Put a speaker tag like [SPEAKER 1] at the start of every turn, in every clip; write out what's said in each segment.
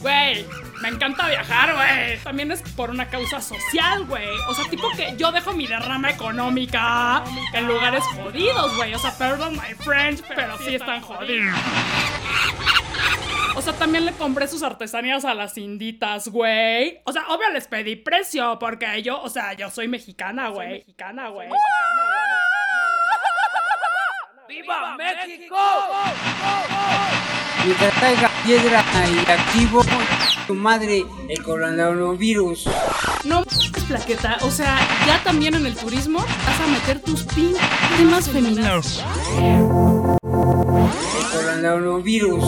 [SPEAKER 1] Güey, me encanta viajar, güey. También es por una causa social, güey. O sea, tipo que yo dejo mi derrama económica en lugares jodidos, güey. O sea, perdón my French, pero sí están jodidos. O sea, también le compré sus artesanías a las inditas, güey. O sea, obvio les pedí precio, porque yo, o sea, yo soy mexicana, güey. Mexicana, güey.
[SPEAKER 2] ¡Viva México!
[SPEAKER 3] Mientras traiga piedra y activo tu madre el coronavirus.
[SPEAKER 1] No es plaqueta, o sea, ya también en el turismo vas a meter tus pin temas femeninos.
[SPEAKER 3] El coronavirus.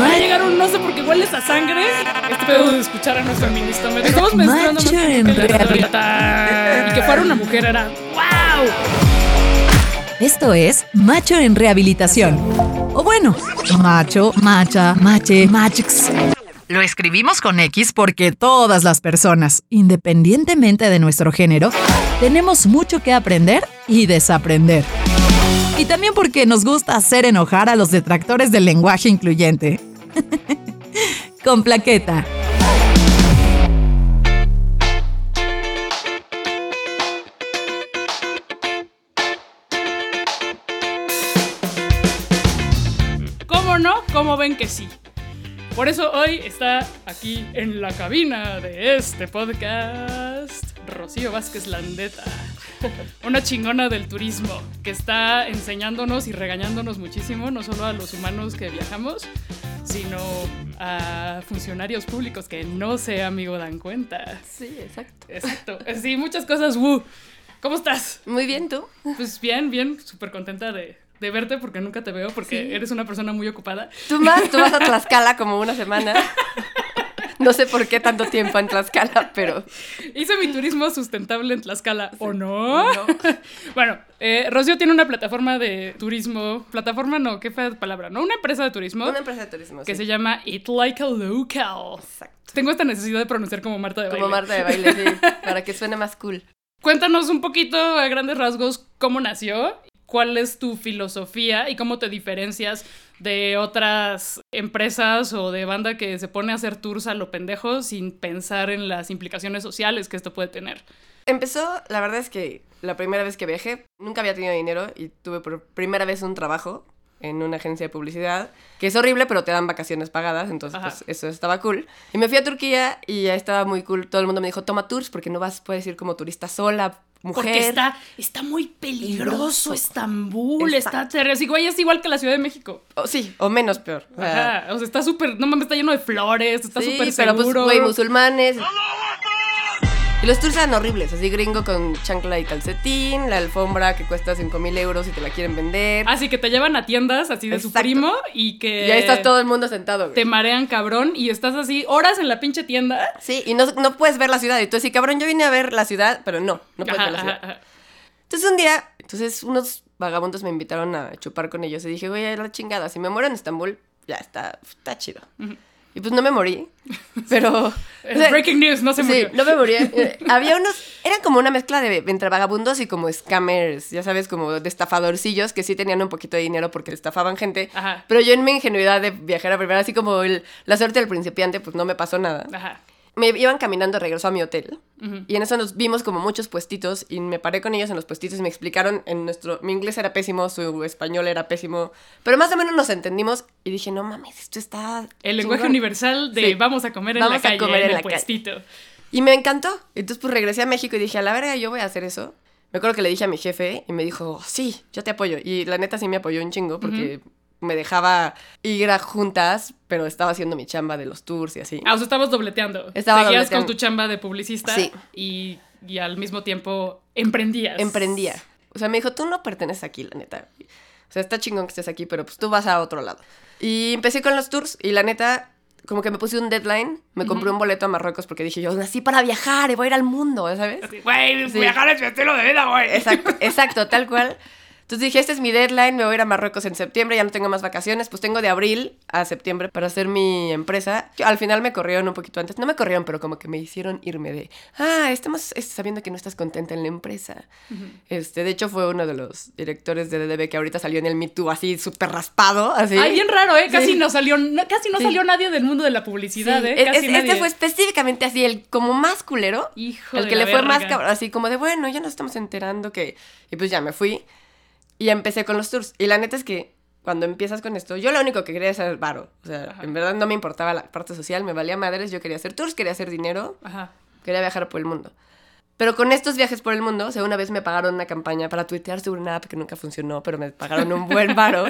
[SPEAKER 1] Va a llegar un no sé por qué hueles a sangre. Este pedo de escuchar a nuestro ministro. Me estamos menstruando más que Y que fuera una mujer era ¡Wow!
[SPEAKER 4] Esto es Macho en Rehabilitación. O bueno, macho, macha, mache, machix. Lo escribimos con X porque todas las personas, independientemente de nuestro género, tenemos mucho que aprender y desaprender. Y también porque nos gusta hacer enojar a los detractores del lenguaje incluyente. con plaqueta.
[SPEAKER 1] ¿Cómo ven que sí? Por eso hoy está aquí en la cabina de este podcast Rocío Vázquez Landeta, una chingona del turismo que está enseñándonos y regañándonos muchísimo, no solo a los humanos que viajamos, sino a funcionarios públicos que no sé, amigo, dan cuenta.
[SPEAKER 5] Sí, exacto.
[SPEAKER 1] Exacto. Sí, muchas cosas. Woo. ¿Cómo estás?
[SPEAKER 5] Muy bien, ¿tú?
[SPEAKER 1] Pues bien, bien, súper contenta de, de verte porque nunca te veo, porque
[SPEAKER 5] Sí.
[SPEAKER 1] eres una persona muy ocupada.
[SPEAKER 5] Tú más, tú vas a Tlaxcala como una semana. No sé por qué tanto tiempo en Tlaxcala, pero
[SPEAKER 1] Hice mi turismo sustentable en Tlaxcala, ¿o no?
[SPEAKER 5] no.
[SPEAKER 1] bueno, eh, Rocío tiene una plataforma de turismo. Plataforma no, qué fea palabra, ¿no? Una empresa de turismo
[SPEAKER 5] una empresa de turismo.
[SPEAKER 1] que
[SPEAKER 5] sí.
[SPEAKER 1] se llama Eat Like a Local.
[SPEAKER 5] Exacto.
[SPEAKER 1] Tengo esta necesidad de pronunciar como Marta de
[SPEAKER 5] Como
[SPEAKER 1] Baile.
[SPEAKER 5] Marta de baile, sí, para que suene más cool.
[SPEAKER 1] Cuéntanos un poquito a grandes rasgos cómo nació, cuál es tu filosofía y cómo te diferencias de otras empresas o de banda que se pone a hacer tours a lo pendejo sin pensar en las implicaciones sociales que esto puede tener.
[SPEAKER 5] Empezó, la verdad es que la primera vez que viajé, nunca había tenido dinero y tuve por primera vez un trabajo en una agencia de publicidad, que es horrible, pero te dan vacaciones pagadas, entonces pues eso estaba cool. Y me fui a Turquía y ya estaba muy cool. Todo el mundo me dijo, toma tours porque no vas, puedes ir como turista sola, mujer.
[SPEAKER 1] Porque está, está muy peligroso. Estambul,
[SPEAKER 5] Está-
[SPEAKER 1] está terrible. Sí, güey, es igual que la Ciudad de México.
[SPEAKER 5] O, sí, o menos peor. O sea,
[SPEAKER 1] Ajá, o sea, está súper, no mames, está lleno de flores, está
[SPEAKER 5] sí,
[SPEAKER 1] súper
[SPEAKER 5] pero pues,
[SPEAKER 1] seguro.
[SPEAKER 5] güey, musulmanes. Y los tours eran horribles, así gringo con chancla y calcetín, la alfombra que cuesta 5 mil euros y te la quieren vender.
[SPEAKER 1] Así que te llevan a tiendas así de su primo y que
[SPEAKER 5] y ahí está todo el mundo sentado, güey.
[SPEAKER 1] te marean cabrón y estás así horas en la pinche tienda.
[SPEAKER 5] Sí, y no, no puedes ver la ciudad. Y tú así, cabrón, yo vine a ver la ciudad, pero no, no puedes
[SPEAKER 1] Ajá,
[SPEAKER 5] ver la ciudad.
[SPEAKER 1] ajá.
[SPEAKER 5] Entonces un día, entonces unos vagabundos me invitaron a chupar con ellos y dije, güey, a la chingada, si me muero en Estambul, ya está, está chido. Y pues no me morí, pero...
[SPEAKER 1] Breaking news, no se
[SPEAKER 5] Sí,
[SPEAKER 1] murió.
[SPEAKER 5] no me morí. Eh, Había unos, eran como una mezcla de entre vagabundos y como scammers, ya sabes, como de estafadorcillos que sí tenían un poquito de dinero porque estafaban gente.
[SPEAKER 1] Ajá.
[SPEAKER 5] Pero yo en mi ingenuidad de viajera primera, así como el- la suerte del principiante, pues no me pasó nada.
[SPEAKER 1] Ajá.
[SPEAKER 5] Me iban caminando de regreso a mi hotel. Y en eso nos vimos como muchos puestitos y me paré con ellos en los puestitos y me explicaron en nuestro... Mi inglés era pésimo, su español era pésimo, pero más o menos nos entendimos y dije, no mames, esto está...
[SPEAKER 1] El lenguaje
[SPEAKER 5] chingón".
[SPEAKER 1] universal de
[SPEAKER 5] Sí.
[SPEAKER 1] vamos a comer en
[SPEAKER 5] Vamos
[SPEAKER 1] la
[SPEAKER 5] a
[SPEAKER 1] calle,
[SPEAKER 5] comer
[SPEAKER 1] en,
[SPEAKER 5] en
[SPEAKER 1] el
[SPEAKER 5] calle.
[SPEAKER 1] puestito.
[SPEAKER 5] Y me encantó. Entonces pues regresé a México y dije, a la verga, yo voy a hacer eso. Me acuerdo que le dije a mi jefe y me dijo, sí, yo te apoyo. Y la neta sí me apoyó un chingo porque me dejaba ir a juntas, pero estaba haciendo mi chamba de los tours y así.
[SPEAKER 1] Ah, o sea, estabas dobleteando.
[SPEAKER 5] Estaba
[SPEAKER 1] Seguías
[SPEAKER 5] dobleteando.
[SPEAKER 1] con tu chamba de publicista
[SPEAKER 5] Sí.
[SPEAKER 1] y, y al mismo tiempo emprendías.
[SPEAKER 5] emprendía. O sea, me dijo, tú no perteneces aquí, la neta. O sea, está chingón que estés aquí, pero pues tú vas a otro lado. Y empecé con los tours y la neta, como que me puse un deadline, me compré un boleto a Marruecos porque dije, yo nací para viajar y voy a ir al mundo, ¿sabes?
[SPEAKER 1] Güey,
[SPEAKER 5] Sí.
[SPEAKER 1] viajar es mi estilo de vida, güey.
[SPEAKER 5] Exacto, exacto, tal cual. Entonces dije, este es mi deadline, me voy a ir a Marruecos en septiembre, ya no tengo más vacaciones, pues tengo de abril a septiembre para hacer mi empresa. Yo- al final me corrieron un poquito antes, no me corrieron, pero como que me hicieron irme de, ah, estamos sabiendo que no estás contenta en la empresa. este, de hecho fue uno de los directores de DDB que ahorita salió en el Me Too así súper raspado, así.
[SPEAKER 1] Ay, bien raro, ¿eh? Casi
[SPEAKER 5] Sí.
[SPEAKER 1] no salió, no- casi no
[SPEAKER 5] Sí.
[SPEAKER 1] salió nadie del mundo de la publicidad,
[SPEAKER 5] Sí,
[SPEAKER 1] ¿eh?
[SPEAKER 5] es-
[SPEAKER 1] Casi
[SPEAKER 5] es-
[SPEAKER 1] nadie.
[SPEAKER 5] este fue específicamente así, el como más culero.
[SPEAKER 1] Hijo
[SPEAKER 5] el que le fue más cabrón, así como de, bueno, ya nos estamos enterando que... Y pues ya me fui y empecé con los tours. Y la neta es que cuando empiezas con esto, yo lo único que quería era ser varo. O sea,
[SPEAKER 1] Ajá.
[SPEAKER 5] en verdad no me importaba la parte social, me valía madres, yo quería hacer tours, quería hacer dinero,
[SPEAKER 1] Ajá.
[SPEAKER 5] quería viajar por el mundo. Pero con estos viajes por el mundo, o sea, una vez me pagaron una campaña para tuitear sobre una app que nunca funcionó, pero me pagaron un buen varo.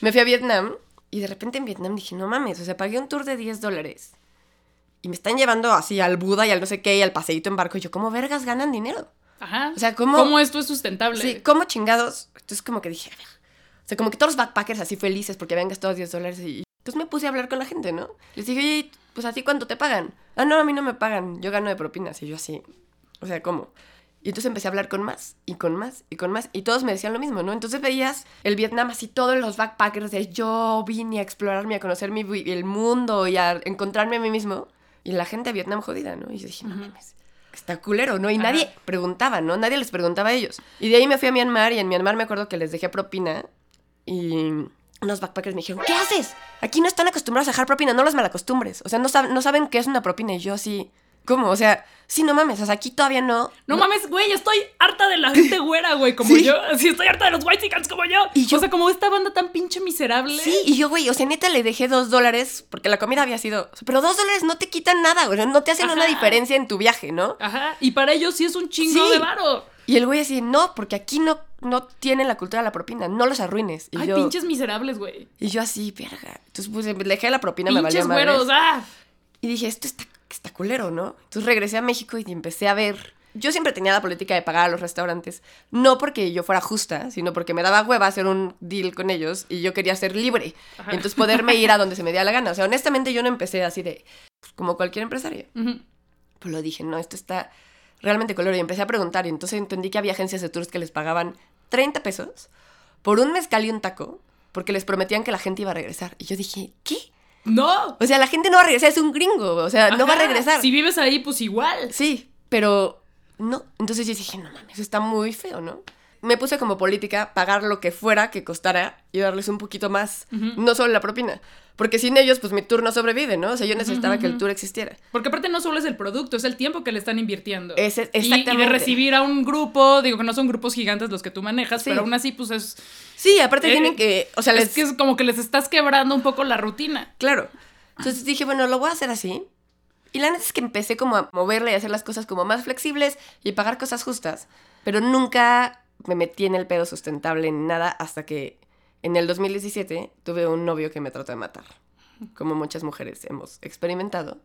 [SPEAKER 5] me fui a Vietnam y de repente en Vietnam dije, no mames, o sea, pagué un tour de 10 dólares. Y me están llevando así al Buda y al no sé qué y al paseíto en barco. Y yo, ¿cómo vergas ganan dinero?
[SPEAKER 1] Ajá.
[SPEAKER 5] O sea, ¿cómo-
[SPEAKER 1] ¿Cómo esto es sustentable?
[SPEAKER 5] Sí, ¿cómo chingados? Entonces como que dije, a ver. O sea, como que todos los backpackers así felices porque habían gastado 10 dólares y... Entonces me puse a hablar con la gente, ¿no? Les dije, oye, pues así cuánto te pagan. Ah, no, a mí no me pagan, yo gano de propinas. Y yo así, o sea, ¿cómo? Y entonces empecé a hablar con más, y con más, y con más, y todos me decían lo mismo, ¿no? Entonces veías el Vietnam así, todos los backpackers de yo vine a explorarme, a conocer mi, el mundo y a encontrarme a mí mismo. Y la gente de Vietnam jodida, ¿no? Y yo dije, no mames, está culero, ¿no? Y
[SPEAKER 1] Ajá.
[SPEAKER 5] nadie preguntaba, ¿no? Nadie les preguntaba a ellos. Y de ahí me fui a Myanmar, y en Myanmar me acuerdo que les dejé propina, y unos backpackers me dijeron, ¿qué haces? Aquí no están acostumbrados a dejar propina, no los malacostumbres. O sea, no, sab- no saben qué es una propina. Y yo así, ¿cómo? O sea, sí, no mames, o sea, aquí todavía no.
[SPEAKER 1] No mames, güey, estoy harta de la gente güera, güey, como
[SPEAKER 5] Sí.
[SPEAKER 1] yo. Sí, estoy harta de los white como yo.
[SPEAKER 5] Y yo-
[SPEAKER 1] O sea, como esta banda tan pinche miserable.
[SPEAKER 5] Sí, y yo, güey, o sea, neta le dejé dos dólares porque la comida había sido. Pero dos dólares no te quitan nada, güey. No te hacen una diferencia en tu viaje, ¿no?
[SPEAKER 1] Ajá. Y para ellos sí es un chingo
[SPEAKER 5] Sí.
[SPEAKER 1] de varo.
[SPEAKER 5] Y el güey así, no, porque aquí no, no tienen la cultura de la propina, no los arruines. Y
[SPEAKER 1] Ay,
[SPEAKER 5] yo,
[SPEAKER 1] pinches miserables, güey.
[SPEAKER 5] y yo así, verga. Entonces, pues, le dejé la propina, me valía
[SPEAKER 1] Pinches
[SPEAKER 5] madres.
[SPEAKER 1] güeros, ah.
[SPEAKER 5] Y dije, esto está, está culero, ¿no? Entonces regresé a México y empecé a ver. Yo siempre tenía la política de pagar a los restaurantes, no porque yo fuera justa, sino porque me daba hueva hacer un deal con ellos y yo quería ser libre.
[SPEAKER 1] Ajá.
[SPEAKER 5] Entonces poderme ir a donde se me diera la gana. O sea, honestamente yo no empecé así de, pues, como cualquier empresario.
[SPEAKER 1] Ujú.
[SPEAKER 5] Pues lo dije, no, esto está realmente culero. Y empecé a preguntar y entonces entendí que había agencias de tours que les pagaban 30 pesos por un mezcal y un taco porque les prometían que la gente iba a regresar. Y yo dije, ¿qué?
[SPEAKER 1] No.
[SPEAKER 5] O sea, la gente no va a regresar, es un gringo, o sea, no va a regresar.
[SPEAKER 1] Si vives ahí, pues igual.
[SPEAKER 5] Sí, pero no. Entonces yo dije, no mames, está muy feo, ¿no? Me puse como política pagar lo que fuera que costara y darles un poquito más, no solo la propina. Porque sin ellos, pues mi tour no sobrevive, ¿no? O sea, yo necesitaba que el tour existiera.
[SPEAKER 1] Porque aparte no solo es el producto, es el tiempo que le están invirtiendo.
[SPEAKER 5] Ese-
[SPEAKER 1] Y- Y, de
[SPEAKER 5] exactamente.
[SPEAKER 1] recibir a un grupo, digo que no son grupos gigantes los que tú manejas,
[SPEAKER 5] Sí.
[SPEAKER 1] pero aún así, pues es.
[SPEAKER 5] Sí, aparte
[SPEAKER 1] Eh,
[SPEAKER 5] tienen que, o sea, les...
[SPEAKER 1] Es que es como que les estás quebrando un poco la rutina.
[SPEAKER 5] Claro. Entonces dije, bueno, lo voy a hacer así. Y la neta es que empecé como a moverle y a hacer las cosas como más flexibles y pagar cosas justas. Pero nunca me metí en el pedo sustentable en nada hasta que en el 2017 tuve un novio que me trató de matar. Como muchas mujeres hemos experimentado.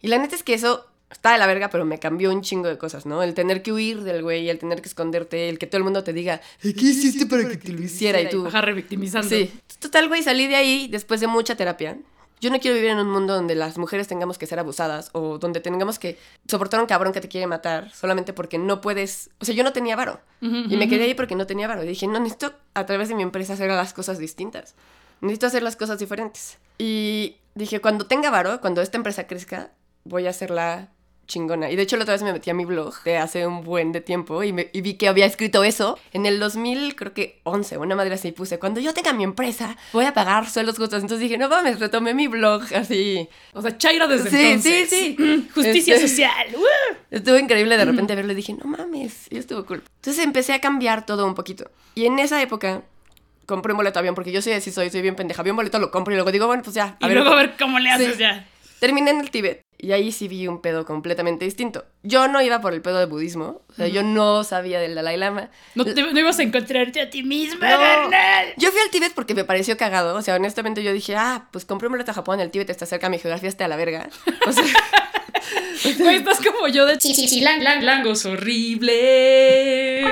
[SPEAKER 5] Y la neta es que eso está de la verga, pero me cambió un chingo de cosas, ¿no? El tener que huir del güey, el tener que esconderte, el que todo el mundo te diga, ¿qué hiciste para que te lo hiciera? Y tú,
[SPEAKER 1] Ajá, revictimizando.
[SPEAKER 5] Sí. Total, güey, salí de ahí después de mucha terapia. Yo no quiero vivir en un mundo donde las mujeres tengamos que ser abusadas o donde tengamos que soportar a un cabrón que te quiere matar solamente porque no puedes. O sea, yo no tenía varo. Y me quedé ahí porque no tenía varo. Y dije, no, necesito a través de mi empresa hacer las cosas distintas. Necesito hacer las cosas diferentes. Y dije, cuando tenga varo, cuando esta empresa crezca, voy a hacerla chingona. Y de hecho la otra vez me metí a mi blog de hace un buen de tiempo y, me- y vi que había escrito eso. En el 2000, creo que 11, una madre así puse, cuando yo tenga mi empresa, voy a pagar sueldos justos. Entonces dije, no mames, retomé mi blog así.
[SPEAKER 1] O sea, Chaira desde
[SPEAKER 5] Sí,
[SPEAKER 1] entonces.
[SPEAKER 5] sí, sí.
[SPEAKER 1] Mm, Justicia
[SPEAKER 5] Este-
[SPEAKER 1] social. ¡uh!
[SPEAKER 5] Estuvo increíble de repente verlo y dije, no mames, y estuvo cool. Entonces empecé a cambiar todo un poquito. Y en esa época compré un boleto de avión, porque yo soy así, soy, soy bien pendeja. Vi un boleto, lo compro y luego digo, bueno, pues ya.
[SPEAKER 1] Y luego a ver cómo le haces
[SPEAKER 5] Sí.
[SPEAKER 1] ya.
[SPEAKER 5] Terminé en el Tíbet y ahí sí vi un pedo completamente distinto. Yo no iba por el pedo de budismo, o sea, yo no sabía del Dalai Lama.
[SPEAKER 1] No, te, no ibas a encontrarte a ti misma,
[SPEAKER 5] No.
[SPEAKER 1] carnal.
[SPEAKER 5] Yo fui al Tíbet porque me pareció cagado, o sea, honestamente yo dije, ah, pues compré un boleto a Japón, el Tíbet está cerca, mi geografía está a la verga. O sea,
[SPEAKER 1] Güey, estás como yo de langos horribles.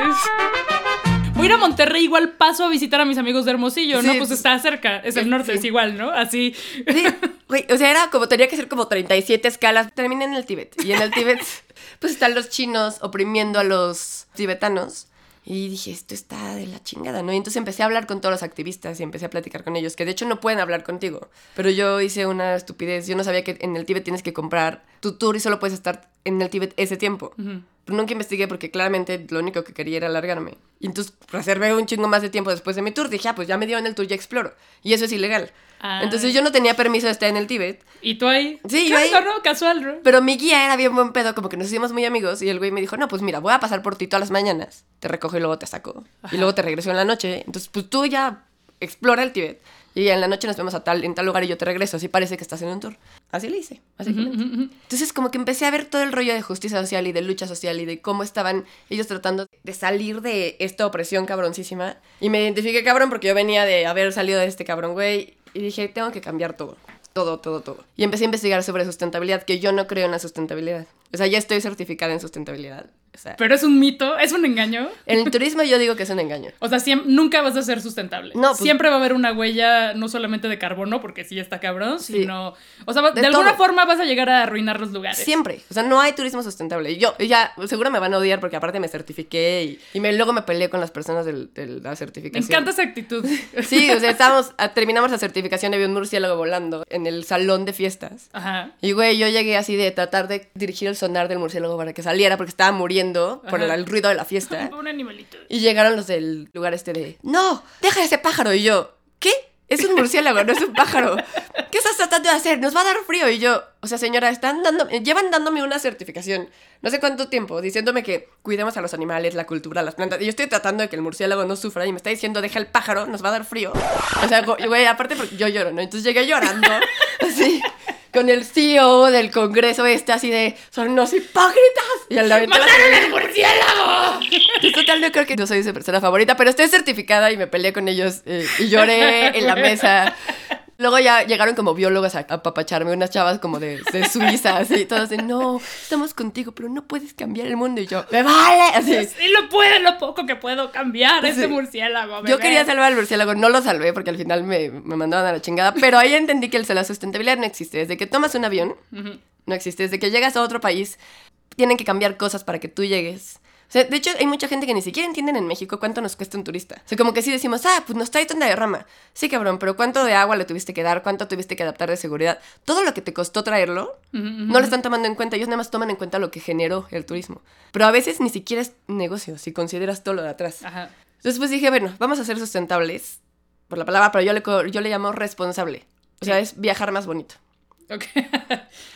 [SPEAKER 1] Voy a ir a Monterrey, igual paso a visitar a mis amigos de Hermosillo, ¿no? Pues está cerca, es el norte,
[SPEAKER 5] Sí.
[SPEAKER 1] es igual, ¿no? Así.
[SPEAKER 5] Sí, güey, o sea, era como, tenía que ser como 37 escalas. Terminé en el Tíbet. Y en el Tíbet, pues están los chinos oprimiendo a los tibetanos. Y dije, esto está de la chingada, ¿no? Y entonces empecé a hablar con todos los activistas y empecé a platicar con ellos, que de hecho no pueden hablar contigo. Pero yo hice una estupidez. Yo no sabía que en el Tíbet tienes que comprar tu tour y solo puedes estar en el Tíbet ese tiempo. Pero nunca investigué porque claramente lo único que quería era alargarme. Y entonces reservé un chingo más de tiempo después de mi tour. Dije, ah, pues ya me dieron el tour, ya exploro. Y eso es ilegal.
[SPEAKER 1] Ah.
[SPEAKER 5] Entonces yo no tenía permiso de estar en el Tíbet.
[SPEAKER 1] ¿Y tú ahí?
[SPEAKER 5] Sí, yo ahí-
[SPEAKER 1] ¿no? Casual, ¿no?
[SPEAKER 5] Pero mi guía era bien buen pedo, como que nos hicimos muy amigos. Y el güey me dijo, no, pues mira, voy a pasar por ti todas las mañanas. Te recojo y luego te saco. Y luego te regreso en la noche. Entonces, pues tú ya explora el Tíbet. Y en la noche nos vemos a tal, en tal lugar y yo te regreso. Así parece que estás en un tour. Así le hice, básicamente. Entonces, como que empecé a ver todo el rollo de justicia social y de lucha social y de cómo estaban ellos tratando de salir de esta opresión cabroncísima. Y me identifiqué cabrón porque yo venía de haber salido de este cabrón, güey. Y dije, tengo que cambiar todo. Todo, todo, todo. Y empecé a investigar sobre sustentabilidad, que yo no creo en la sustentabilidad. O sea, ya estoy certificada en sustentabilidad. O sea,
[SPEAKER 1] Pero es un mito, es un engaño.
[SPEAKER 5] en el turismo yo digo que es un engaño.
[SPEAKER 1] O sea, siem- nunca vas a ser sustentable.
[SPEAKER 5] No, pues-
[SPEAKER 1] Siempre va a haber una huella, no solamente de carbono, porque sí está cabrón,
[SPEAKER 5] Sí.
[SPEAKER 1] sino. O sea, de,
[SPEAKER 5] De
[SPEAKER 1] alguna forma vas a llegar a arruinar los lugares.
[SPEAKER 5] Siempre. O sea, no hay turismo sustentable. Yo, ya, seguro me van a odiar porque aparte me certifiqué y, y me, luego me peleé con las personas del- de la
[SPEAKER 1] Me
[SPEAKER 5] certificación.
[SPEAKER 1] encanta esa actitud.
[SPEAKER 5] Sí, o sea, estábamos, a- terminamos la certificación y había un murciélago volando en el salón de fiestas.
[SPEAKER 1] Ajá.
[SPEAKER 5] Y güey, yo llegué así de tratar de dirigir el sonar del murciélago para que saliera porque estaba muriendo por
[SPEAKER 1] Ajá.
[SPEAKER 5] el, el ruido de la fiesta.
[SPEAKER 1] Un animalito.
[SPEAKER 5] Y llegaron los del lugar este de, no, deja ese pájaro. Y yo, ¿qué? Es un murciélago, no es un pájaro. ¿Qué estás tratando de hacer? Nos va a dar frío. Y yo, o sea, señora, están dando, llevan dándome una certificación, no sé cuánto tiempo, diciéndome que cuidemos a los animales, la cultura, las plantas. Y yo estoy tratando de que el murciélago no sufra y me está diciendo, deja el pájaro, nos va a dar frío. O sea, güey, aparte porque yo lloro, ¿no? Entonces llegué llorando, así, con el CEO del congreso este, así de, son unos hipócritas. Y al lado
[SPEAKER 1] ¡Mataron al murciélago!
[SPEAKER 5] total, no creo que no soy su persona favorita, pero estoy certificada y me peleé con ellos eh, y lloré en la mesa. Luego ya llegaron como biólogos a apapacharme, unas chavas como de, de Suiza, así, todas de, no, estamos contigo, pero no puedes cambiar el mundo. Y yo, me vale, así.
[SPEAKER 1] Sí lo puede, lo poco que puedo cambiar este
[SPEAKER 5] Sí.
[SPEAKER 1] murciélago.
[SPEAKER 5] Yo quería salvar al murciélago, no lo salvé porque al final me, me mandaban a la chingada, pero ahí entendí que el- la sustentabilidad no existe. Desde que tomas un avión, no existe. Desde que llegas a otro país, tienen que cambiar cosas para que tú llegues. Sea, de hecho, hay mucha gente que ni siquiera entienden en México cuánto nos cuesta un turista. O sea, como que sí decimos, ah, pues nos trae tanda de rama. Sí, cabrón, pero ¿cuánto de agua le tuviste que dar? ¿Cuánto tuviste que adaptar de seguridad? Todo lo que te costó traerlo, no lo están tomando en cuenta. Ellos nada más toman en cuenta lo que generó el turismo. Pero a veces ni siquiera es negocio, si consideras todo lo de atrás.
[SPEAKER 1] Ajá.
[SPEAKER 5] Entonces, pues dije, bueno, vamos a ser sustentables, por la palabra, pero yo le, yo le llamo responsable. O sea, es viajar más bonito.
[SPEAKER 1] Ok.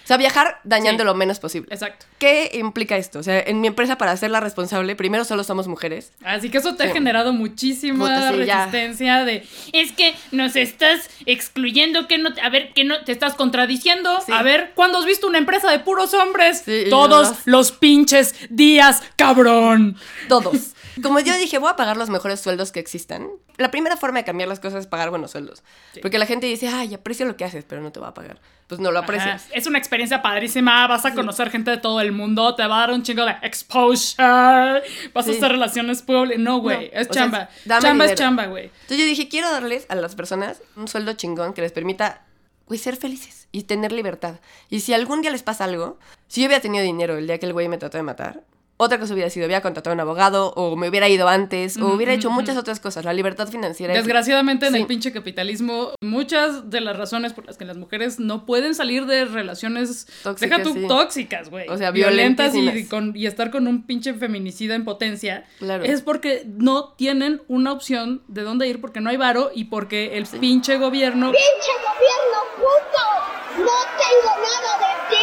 [SPEAKER 5] O sea, viajar dañando
[SPEAKER 1] Sí.
[SPEAKER 5] lo menos posible.
[SPEAKER 1] Exacto.
[SPEAKER 5] ¿Qué implica esto? O sea, en mi empresa, para hacerla responsable, primero solo somos mujeres.
[SPEAKER 1] Así que eso te ha generado muchísima
[SPEAKER 5] Puta, sí, ya.
[SPEAKER 1] resistencia de es que nos estás excluyendo que no a ver que no te estás contradiciendo.
[SPEAKER 5] Sí.
[SPEAKER 1] A ver, ¿cuándo has visto una empresa de puros hombres? Todos
[SPEAKER 5] los
[SPEAKER 1] pinches días, cabrón.
[SPEAKER 5] Todos. Como yo dije, voy a pagar los mejores sueldos que existan. La primera forma de cambiar las cosas es pagar buenos sueldos. Porque la gente dice, ay, aprecio lo que haces, pero no te va a pagar. Pues no lo aprecias.
[SPEAKER 1] Ajá. Es una experiencia padrísima, vas a conocer gente de todo el mundo, te va a dar un chingo de exposure, vas a
[SPEAKER 5] Sí.
[SPEAKER 1] hacer relaciones públicas. No, güey,
[SPEAKER 5] No,
[SPEAKER 1] es
[SPEAKER 5] o sea,
[SPEAKER 1] chamba. chamba es chamba, güey.
[SPEAKER 5] Entonces yo dije, quiero darles a las personas un sueldo chingón que les permita, güey, ser felices y tener libertad. Y si algún día les pasa algo, si yo hubiera tenido dinero el día que el güey me trató de matar, otra cosa hubiera sido, hubiera contratado a un abogado, o me hubiera ido antes, o hubiera hecho muchas otras cosas. La libertad financiera es-
[SPEAKER 1] Desgraciadamente en
[SPEAKER 5] Sí.
[SPEAKER 1] el pinche capitalismo, muchas de las razones por las que las mujeres no pueden salir de relaciones,
[SPEAKER 5] Tóxicas,
[SPEAKER 1] deja tú
[SPEAKER 5] sí.
[SPEAKER 1] tóxicas, güey,
[SPEAKER 5] O sea,
[SPEAKER 1] violentas y, con- y estar con un pinche feminicida en potencia,
[SPEAKER 5] Claro.
[SPEAKER 1] es porque no tienen una opción de dónde ir, porque no hay varo y porque el pinche gobierno...
[SPEAKER 6] ¡Pinche gobierno puto! ¡No tengo nada de ti!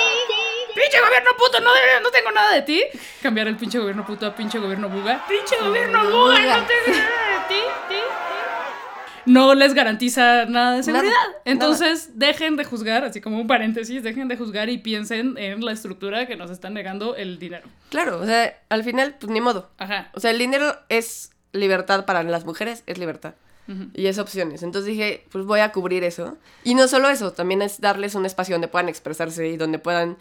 [SPEAKER 1] ¡Pinche gobierno puto! No, de- no tengo nada de ti. Cambiar el pinche gobierno puto a pinche gobierno buga. ¡Pinche gobierno buga! No tengo nada de ti, ti, ti. No les garantiza nada de seguridad.
[SPEAKER 5] Nada,
[SPEAKER 1] Entonces, dejen de juzgar, así como un paréntesis, dejen de juzgar y piensen en la estructura que nos está negando el dinero.
[SPEAKER 5] Claro, o sea, al final, pues ni modo.
[SPEAKER 1] Ajá.
[SPEAKER 5] O sea, el dinero es libertad para las mujeres, es libertad. Y es opciones. Entonces dije, pues voy a cubrir eso. Y no solo eso, también es darles un espacio donde puedan expresarse y donde puedan,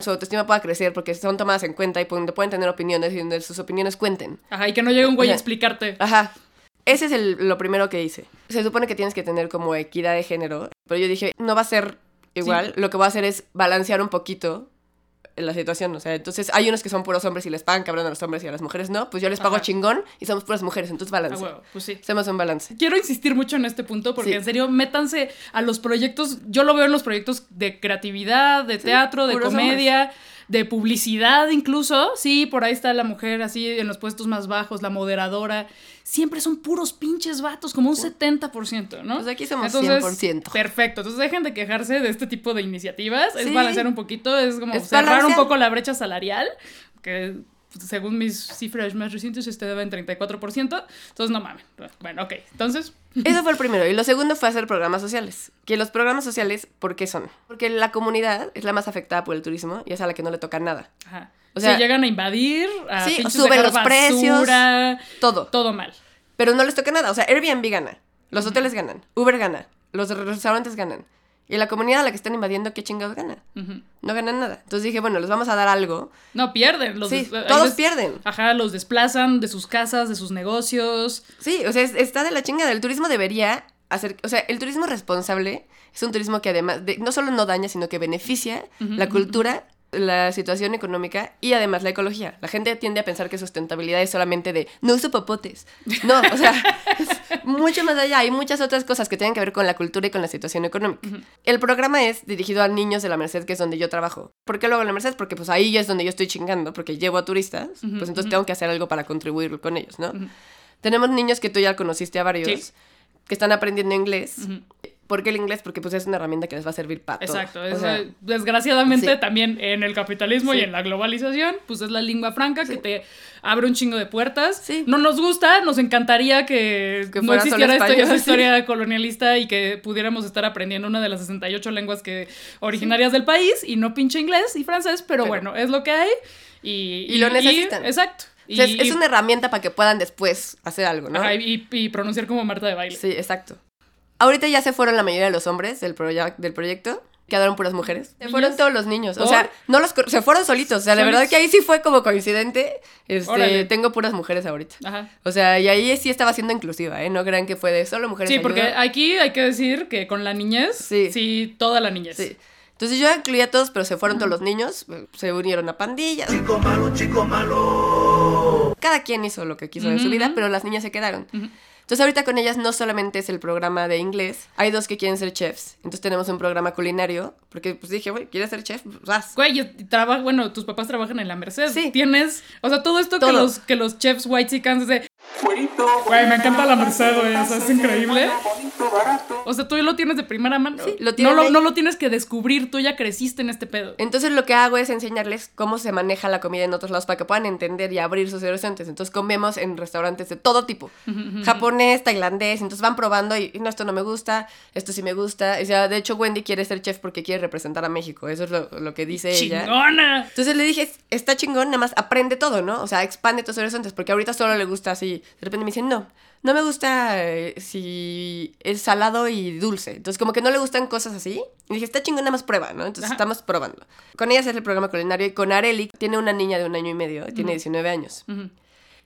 [SPEAKER 5] su autoestima pueda crecer porque son tomadas en cuenta y donde pueden tener opiniones y donde sus opiniones cuenten.
[SPEAKER 1] Ajá, y que no llegue un güey a explicarte.
[SPEAKER 5] Ajá. Ese es el- lo primero que hice. Se supone que tienes que tener como equidad de género, pero yo dije, no va a ser igual. Lo que voy a hacer es balancear un poquito la situación, o sea, entonces hay unos que son puros hombres y les pagan cabrón a los hombres y a las mujeres no, pues yo les pago
[SPEAKER 1] Ajá.
[SPEAKER 5] chingón y somos puras mujeres, entonces
[SPEAKER 1] Ah,
[SPEAKER 5] balance.
[SPEAKER 1] huevo, pues sí.
[SPEAKER 5] Hacemos un balance.
[SPEAKER 1] Quiero insistir mucho en este punto porque
[SPEAKER 5] Sí.
[SPEAKER 1] en serio, métanse a los proyectos, yo lo veo en los proyectos de creatividad, de teatro, de comedia, de publicidad incluso. Sí, por ahí está la mujer así en los puestos más bajos, la moderadora. Siempre son puros pinches vatos, como un 70%, ¿no?
[SPEAKER 5] Pues aquí somos
[SPEAKER 1] Entonces,
[SPEAKER 5] 100%.
[SPEAKER 1] Perfecto, entonces dejen de quejarse de este tipo de iniciativas. Es balancear un poquito, es como
[SPEAKER 5] Es
[SPEAKER 1] cerrar un poco la brecha salarial, que según mis cifras más recientes estaba en 34%. Entonces, no mames. Bueno, ok. Entonces,
[SPEAKER 5] Eso fue el primero. Y lo segundo fue hacer programas sociales. Que los programas sociales, ¿por qué son? Porque la comunidad es la más afectada por el turismo y es a la que no le toca nada.
[SPEAKER 1] Ajá.
[SPEAKER 5] O sea-
[SPEAKER 1] llegan a invadir, a
[SPEAKER 5] Sí, suben los precios, Todo.
[SPEAKER 1] todo mal.
[SPEAKER 5] Pero no les toca nada. O sea, Airbnb gana. Los hoteles ganan. Uber gana. Los restaurantes ganan. Y la comunidad a la que están invadiendo, ¿qué chingados gana? No ganan nada. Entonces dije, bueno, les vamos a dar algo.
[SPEAKER 1] No, pierden. Los
[SPEAKER 5] Sí, todos
[SPEAKER 1] les-
[SPEAKER 5] pierden.
[SPEAKER 1] Ajá, los desplazan de sus casas, de sus negocios.
[SPEAKER 5] Sí, o sea, es- está de la chingada. El turismo debería hacer. O sea, el turismo responsable es un turismo que además de- no solo no daña, sino que beneficia la cultura, la situación económica y además la ecología. La gente tiende a pensar que sustentabilidad es solamente de no uso popotes. No, o sea, es mucho más allá. Hay muchas otras cosas que tienen que ver con la cultura y con la situación económica. El programa es dirigido a niños de la Merced, que es donde yo trabajo. ¿Por qué lo hago en la Merced? Porque pues ahí es donde yo estoy chingando, porque llevo a turistas, pues entonces tengo que hacer algo para contribuir con ellos, ¿no? Tenemos niños que tú ya conociste a varios,
[SPEAKER 1] Sí.
[SPEAKER 5] que están aprendiendo inglés. ¿Por qué el inglés? Porque pues es una herramienta que les va a servir para todo.
[SPEAKER 1] Exacto.
[SPEAKER 5] O
[SPEAKER 1] es,
[SPEAKER 5] sea,
[SPEAKER 1] desgraciadamente,
[SPEAKER 5] sí.
[SPEAKER 1] también en el capitalismo y
[SPEAKER 5] Sí.
[SPEAKER 1] en la globalización, pues es la lengua franca que te abre un chingo de puertas.
[SPEAKER 5] Sí.
[SPEAKER 1] No nos gusta, nos encantaría que,
[SPEAKER 5] Que
[SPEAKER 1] no existiera esto, esa historia colonialista y que pudiéramos estar aprendiendo una de las 68 lenguas que originarias del país y no pinche inglés y francés, pero,
[SPEAKER 5] Pero-
[SPEAKER 1] bueno, es lo que hay. Y,
[SPEAKER 5] Y lo necesitan.
[SPEAKER 1] exacto.
[SPEAKER 5] o sea,
[SPEAKER 1] Y-
[SPEAKER 5] es, es una herramienta para que puedan después hacer algo, ¿no?
[SPEAKER 1] ajá, y, y pronunciar como Marta de baile.
[SPEAKER 5] Sí, exacto. Ahorita ya se fueron la mayoría de los hombres del, proya- del proyecto. Quedaron puras mujeres. Se fueron todos los niños. O
[SPEAKER 1] ¿Por?
[SPEAKER 5] sea, no los se fueron solitos. O sea, la verdad que ahí sí fue como coincidente. Este,
[SPEAKER 1] Órale.
[SPEAKER 5] tengo puras mujeres ahorita.
[SPEAKER 1] Ajá.
[SPEAKER 5] O sea, y ahí sí estaba siendo inclusiva, ¿eh? No crean que fue de solo mujeres.
[SPEAKER 1] Sí, porque
[SPEAKER 5] ayuda.
[SPEAKER 1] aquí hay que decir que con la niñez, sí,
[SPEAKER 5] Sí.
[SPEAKER 1] toda la niñez.
[SPEAKER 5] Sí. Entonces yo incluí a todos, pero se fueron todos los niños, se unieron a pandillas. Chico malo, chico malo. Cada quien hizo lo que quiso en su
[SPEAKER 1] Ujú,
[SPEAKER 5] vida,
[SPEAKER 1] ujú.
[SPEAKER 5] pero las niñas se quedaron. Entonces ahorita con ellas no solamente es el programa de inglés, hay dos que quieren ser chefs. Entonces tenemos un programa culinario, porque pues dije, güey, ¿quieres ser chef? Pues, vas.
[SPEAKER 1] Güey, y traba- bueno, tus papás trabajan en la Merced.
[SPEAKER 5] Sí.
[SPEAKER 1] Tienes, o sea, todo esto que los, que los chefs white chickens Güey, me encanta la Merced, güey, o sea, es increíble. O sea, tú ya lo tienes de primera mano.
[SPEAKER 5] Sí, lo
[SPEAKER 1] no,
[SPEAKER 5] tienen
[SPEAKER 1] lo,
[SPEAKER 5] ahí.
[SPEAKER 1] no lo tienes que descubrir, tú ya creciste en este pedo.
[SPEAKER 5] Entonces lo que hago es enseñarles cómo se maneja la comida en otros lados para que puedan entender y abrir sus horizontes. Entonces comemos en restaurantes de todo tipo. Japonés, tailandés, entonces van probando y no, esto no me gusta, esto sí me gusta. O sea, de hecho Wendy quiere ser chef porque quiere representar a México. Eso es lo, lo que dice ella.
[SPEAKER 1] ¡Chingona!
[SPEAKER 5] Entonces le dije, está chingón, nada más aprende todo, ¿no? O sea, expande tus horizontes, porque ahorita solo le gusta así. De repente me dicen, no, no me gusta eh, si es salado y dulce. Entonces, como que no le gustan cosas así. Y dije, está chingón, nada más prueba, ¿no? Entonces,
[SPEAKER 1] Ajá.
[SPEAKER 5] estamos probando. Con ella es el programa culinario y con Areli, tiene una niña de un año y medio, tiene 19 años.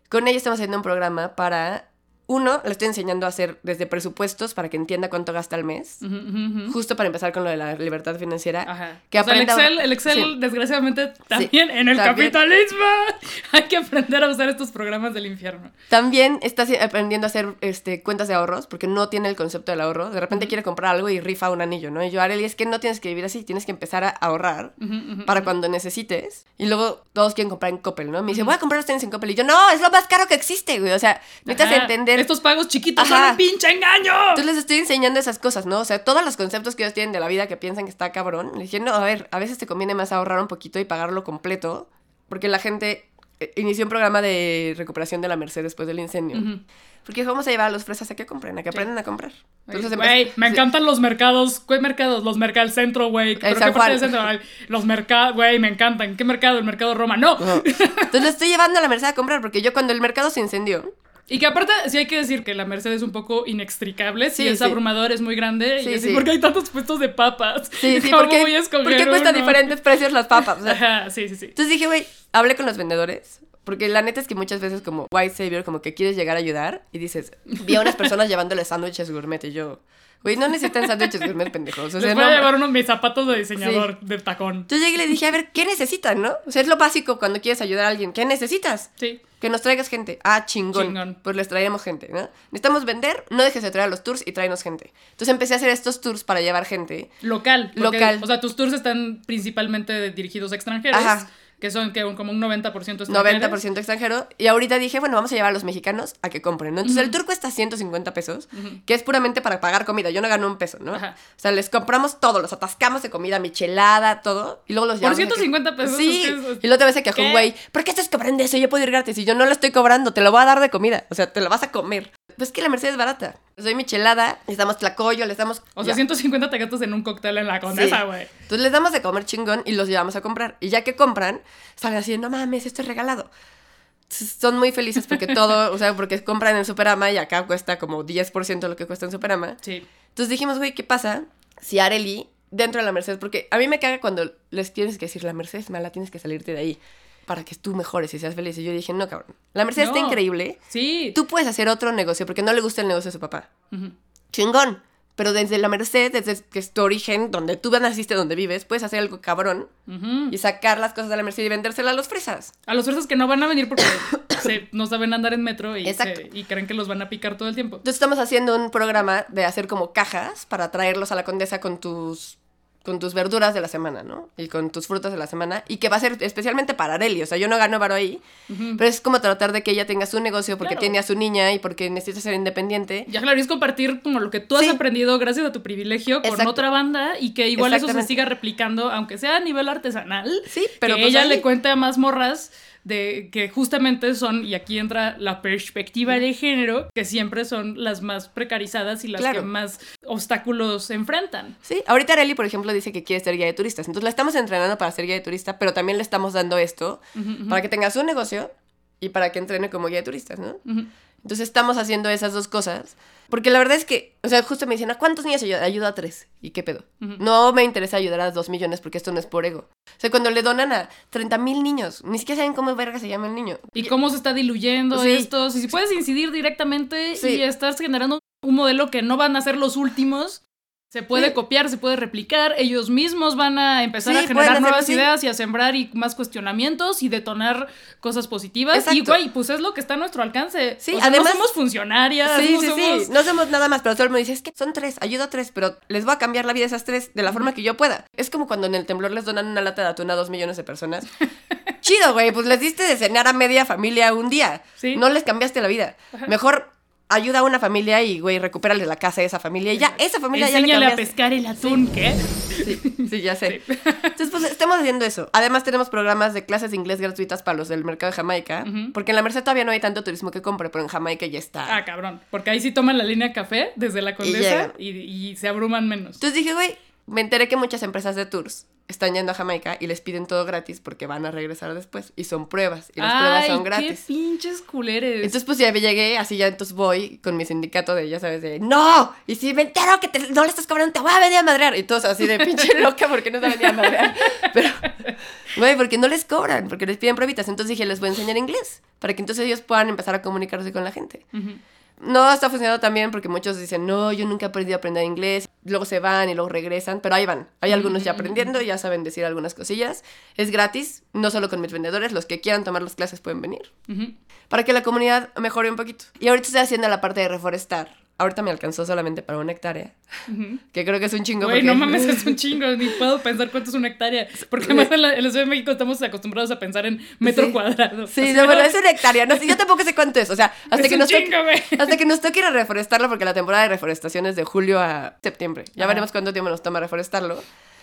[SPEAKER 5] Con ella estamos haciendo un programa para. Uno, le estoy enseñando a hacer desde presupuestos para que entienda cuánto gasta al mes.
[SPEAKER 1] Ujú, ujú.
[SPEAKER 5] Justo para empezar con lo de la libertad financiera.
[SPEAKER 1] Ajá.
[SPEAKER 5] Que
[SPEAKER 1] O sea, el Excel, el Excel
[SPEAKER 5] Sí.
[SPEAKER 1] desgraciadamente, también en el
[SPEAKER 5] también.
[SPEAKER 1] capitalismo hay que aprender a usar estos programas del infierno.
[SPEAKER 5] También está aprendiendo a hacer este, cuentas de ahorros porque no tiene el concepto del ahorro. De repente quiere comprar algo y rifa un anillo, ¿no? Y yo, Arely, es que no tienes que vivir así, tienes que empezar a ahorrar para cuando necesites. Y luego todos quieren comprar en Coppel, ¿no? Me dice, voy a comprar los tenis en Coppel. Y yo, no, es lo más caro que existe, güey. O sea, necesitas
[SPEAKER 1] Ajá.
[SPEAKER 5] Entender.
[SPEAKER 1] Estos pagos chiquitos son
[SPEAKER 5] Ajá.
[SPEAKER 1] un pinche engaño.
[SPEAKER 5] Entonces les estoy enseñando esas cosas, ¿no? O sea, todos los conceptos que ellos tienen de la vida que piensan que está cabrón. Le dije, no, a ver, a veces te conviene más ahorrar un poquito y pagarlo completo. Porque la gente eh, inició un programa de recuperación de la Merced después del incendio.
[SPEAKER 1] Ujú.
[SPEAKER 5] Porque vamos a llevar a los fresas a que compren, a que aprendan a comprar. Entonces,
[SPEAKER 1] Güey, me encantan los mercados. ¿Qué mercados? Los mercados del centro, güey. ¿Pero
[SPEAKER 5] San
[SPEAKER 1] qué parte
[SPEAKER 5] Juan.
[SPEAKER 1] del centro? Los mercados, güey, me encantan. ¿Qué mercado? El mercado Roma. No.
[SPEAKER 5] Ajá. Entonces estoy llevando a la Merced a comprar porque yo cuando el mercado se incendió,
[SPEAKER 1] Y que aparte, sí hay que decir que la Merced es un poco inextricable. Sí,
[SPEAKER 5] Sí,
[SPEAKER 1] es
[SPEAKER 5] sí.
[SPEAKER 1] abrumador, es muy grande.
[SPEAKER 5] Sí,
[SPEAKER 1] y así,
[SPEAKER 5] sí.
[SPEAKER 1] ¿por qué hay tantos puestos de papas?
[SPEAKER 5] sí, sí,
[SPEAKER 1] ¿Cómo
[SPEAKER 5] porque,
[SPEAKER 1] voy a escoger
[SPEAKER 5] ¿por qué cuestan
[SPEAKER 1] uno?
[SPEAKER 5] diferentes precios las papas? O sea,
[SPEAKER 1] Ajá, sí, sí, sí.
[SPEAKER 5] entonces dije, güey, hablé con los vendedores. Porque la neta es que muchas veces como White Savior, como que quieres llegar a ayudar y dices, vi a unas personas llevándole sándwiches gourmet y yo, güey, no necesitan sándwiches gourmet, pendejos. O sea,
[SPEAKER 1] Les voy
[SPEAKER 5] no,
[SPEAKER 1] a llevar unos mis zapatos de diseñador de tacón.
[SPEAKER 5] Yo llegué y le dije, a ver, ¿qué necesitan, no? O sea, es lo básico cuando quieres ayudar a alguien. ¿Qué necesitas?
[SPEAKER 1] Sí.
[SPEAKER 5] Que nos traigas gente. Ah, chingón.
[SPEAKER 1] Chingón.
[SPEAKER 5] Pues les traeremos gente, ¿no? Necesitamos vender, no dejes de traer a los tours y tráenos gente. Entonces empecé a hacer estos tours para llevar gente.
[SPEAKER 1] Local. porque,
[SPEAKER 5] Local.
[SPEAKER 1] O sea, tus tours están principalmente dirigidos a extranjeros.
[SPEAKER 5] Ajá.
[SPEAKER 1] Que son que un- como un 90% extranjeros.
[SPEAKER 5] 90% extranjero. Y ahorita dije, bueno, vamos a llevar a los mexicanos a que compren, ¿no? Entonces el tour cuesta 150 pesos, que es puramente para pagar comida. Yo no gano un peso, ¿no?
[SPEAKER 1] Ajá.
[SPEAKER 5] O sea, les compramos todo, los atascamos de comida, michelada, todo. Y luego los
[SPEAKER 1] Por
[SPEAKER 5] llevamos a que-
[SPEAKER 1] 150 pesos,
[SPEAKER 5] Sí.
[SPEAKER 1] que
[SPEAKER 5] Y luego te ves a
[SPEAKER 1] ¿Qué?
[SPEAKER 5] un güey, ¿por qué estás cobrando eso? Yo puedo ir gratis. Y yo no lo estoy cobrando, te lo voy a dar de comida. O sea, te lo vas a comer. Pues es que la Merced es barata. Les doy michelada, les damos tlacoyo, les damos...
[SPEAKER 1] O sea,
[SPEAKER 5] ya.
[SPEAKER 1] 150 te gastas en un cóctel en la condesa,
[SPEAKER 5] Sí.
[SPEAKER 1] güey.
[SPEAKER 5] Entonces les damos de comer chingón y los llevamos a comprar. Y ya que compran, salen así, no mames, esto es regalado. Entonces, Son muy felices porque todo, o sea, porque compran en Superama y acá cuesta como 10% de lo que cuesta en Superama.
[SPEAKER 1] Sí.
[SPEAKER 5] Entonces dijimos, güey, ¿qué pasa si Areli dentro de la Merced? Porque a mí me caga cuando les tienes que decir, la Merced es mala, tienes que salirte de ahí para que tú mejores y seas feliz. Y yo dije, no, cabrón. La Merced está
[SPEAKER 1] No.
[SPEAKER 5] increíble.
[SPEAKER 1] Sí.
[SPEAKER 5] Tú puedes hacer otro negocio porque no le gusta el negocio de su papá chingón. Pero desde la Merced, desde que es tu origen, donde tú naciste, donde vives, puedes hacer algo cabrón y sacar las cosas de la Merced y vendérselas a los fresas.
[SPEAKER 1] A los fresas que no van a venir porque se- no saben andar en metro y, se- y creen que los van a picar todo el tiempo.
[SPEAKER 5] Entonces estamos haciendo un programa de hacer como cajas para traerlos a la condesa con tus con tus verduras de la semana, ¿no? Y con tus frutas de la semana. Y que va a ser especialmente para Areli. O sea, yo no gano varo ahí. Pero es como tratar de que ella tenga su negocio porque
[SPEAKER 1] Claro.
[SPEAKER 5] tiene a su niña y porque necesita ser independiente.
[SPEAKER 1] Ya claro, es compartir como lo que tú has
[SPEAKER 5] Sí.
[SPEAKER 1] aprendido gracias a tu privilegio con otra banda y que igual eso se siga replicando, aunque sea a nivel artesanal.
[SPEAKER 5] Sí, pero
[SPEAKER 1] que
[SPEAKER 5] pues
[SPEAKER 1] ella
[SPEAKER 5] ahí-
[SPEAKER 1] le cuente a más morras de que justamente son, y aquí entra la perspectiva de género, que siempre son las más precarizadas y las
[SPEAKER 5] Claro.
[SPEAKER 1] que más obstáculos enfrentan.
[SPEAKER 5] Sí, ahorita Areli, por ejemplo, dice que quiere ser guía de turistas. Entonces la estamos entrenando para ser guía de turista, pero también le estamos dando esto para que tenga su negocio y para que entrene como guía de turistas, ¿no? Entonces estamos haciendo esas dos cosas. Porque la verdad es que, o sea, justo me dicen, ¿a cuántos niños ayuda? Ayuda a tres. ¿Y qué pedo? No me interesa ayudar a dos millones porque esto no es por ego. O sea, cuando le donan a 30 mil niños, ni siquiera saben cómo verga se llama el niño.
[SPEAKER 1] Y cómo se está diluyendo
[SPEAKER 5] Sí.
[SPEAKER 1] esto. Si puedes incidir directamente
[SPEAKER 5] Sí.
[SPEAKER 1] y estás generando un modelo que no van a ser los últimos, se puede
[SPEAKER 5] Sí.
[SPEAKER 1] copiar, se puede replicar. Ellos mismos van a empezar
[SPEAKER 5] Sí,
[SPEAKER 1] a generar nuevas ideas y a sembrar y más cuestionamientos y detonar cosas positivas. Y güey, pues es lo que está a nuestro alcance.
[SPEAKER 5] Sí,
[SPEAKER 1] O sea,
[SPEAKER 5] además-
[SPEAKER 1] no somos funcionarias,
[SPEAKER 5] Sí,
[SPEAKER 1] no
[SPEAKER 5] sí,
[SPEAKER 1] somos-
[SPEAKER 5] sí. No somos nada más, pero todo el mundo dice, es que son tres, ayudo a tres, pero les voy a cambiar la vida a esas tres de la forma que yo pueda. Es como cuando en el temblor les donan una lata de atún a dos millones de personas. Chido, güey, pues les diste de cenar a media familia un día.
[SPEAKER 1] Sí.
[SPEAKER 5] No les cambiaste la vida. Mejor ayuda a una familia y, güey, recupérale la casa a esa familia y ya, esa familia ya le
[SPEAKER 1] Enséñale a pescar el atún, ¿qué?
[SPEAKER 5] Sí, sí, ya sé. Entonces, pues estamos haciendo eso. Además, tenemos programas de clases de inglés gratuitas para los del mercado de Jamaica. Porque en la Merced todavía no hay tanto turismo que compre, pero en Jamaica ya está.
[SPEAKER 1] Ah, cabrón. Porque ahí sí toman la línea café desde la condesa y se abruman menos.
[SPEAKER 5] Entonces dije, güey, me enteré que muchas empresas de tours están yendo a Jamaica y les piden todo gratis porque van a regresar después. Y son pruebas. Y las pruebas son
[SPEAKER 1] qué
[SPEAKER 5] gratis.
[SPEAKER 1] pinches culeres.
[SPEAKER 5] Entonces, pues ya me llegué, así ya entonces voy con mi sindicato de, ya sabes, de, ¡No! Y si me entero que te- no le estás cobrando, te voy a venir a madrear. Y todos así de pinche loca porque no te venía a madrear. Pero, güey, porque no les cobran, porque les piden pruebitas. Entonces dije, les voy a enseñar inglés, para que entonces ellos puedan empezar a comunicarse con la gente.
[SPEAKER 1] Ujú.
[SPEAKER 5] No está funcionando tan bien porque muchos dicen, no, yo nunca he aprendido a aprender inglés. Luego se van y luego regresan, pero ahí van. Hay algunos ya aprendiendo, ya saben decir algunas cosillas. Es gratis, no solo con mis vendedores, los que quieran tomar las clases pueden venir. Para que la comunidad mejore un poquito. Y ahorita estoy haciendo la parte de reforestar. Ahorita me alcanzó solamente para una hectárea. Que creo que es un chingo.
[SPEAKER 1] Güey,
[SPEAKER 5] porque-
[SPEAKER 1] no mames, es un chingo, ni puedo pensar cuánto es una hectárea. Porque además en la, en la Ciudad de México estamos acostumbrados a pensar en metro
[SPEAKER 5] Sí.
[SPEAKER 1] cuadrado.
[SPEAKER 5] Sí,
[SPEAKER 1] O
[SPEAKER 5] no, bueno, es una hectárea. No sé, yo tampoco sé cuánto es. O sea, hasta
[SPEAKER 1] Es
[SPEAKER 5] que nos toque-
[SPEAKER 1] chingo, güey.
[SPEAKER 5] Hasta que nos toque ir a reforestarlo, porque la temporada de reforestación es de julio a septiembre. Ya
[SPEAKER 1] Ajá.
[SPEAKER 5] veremos cuánto tiempo nos toma reforestarlo.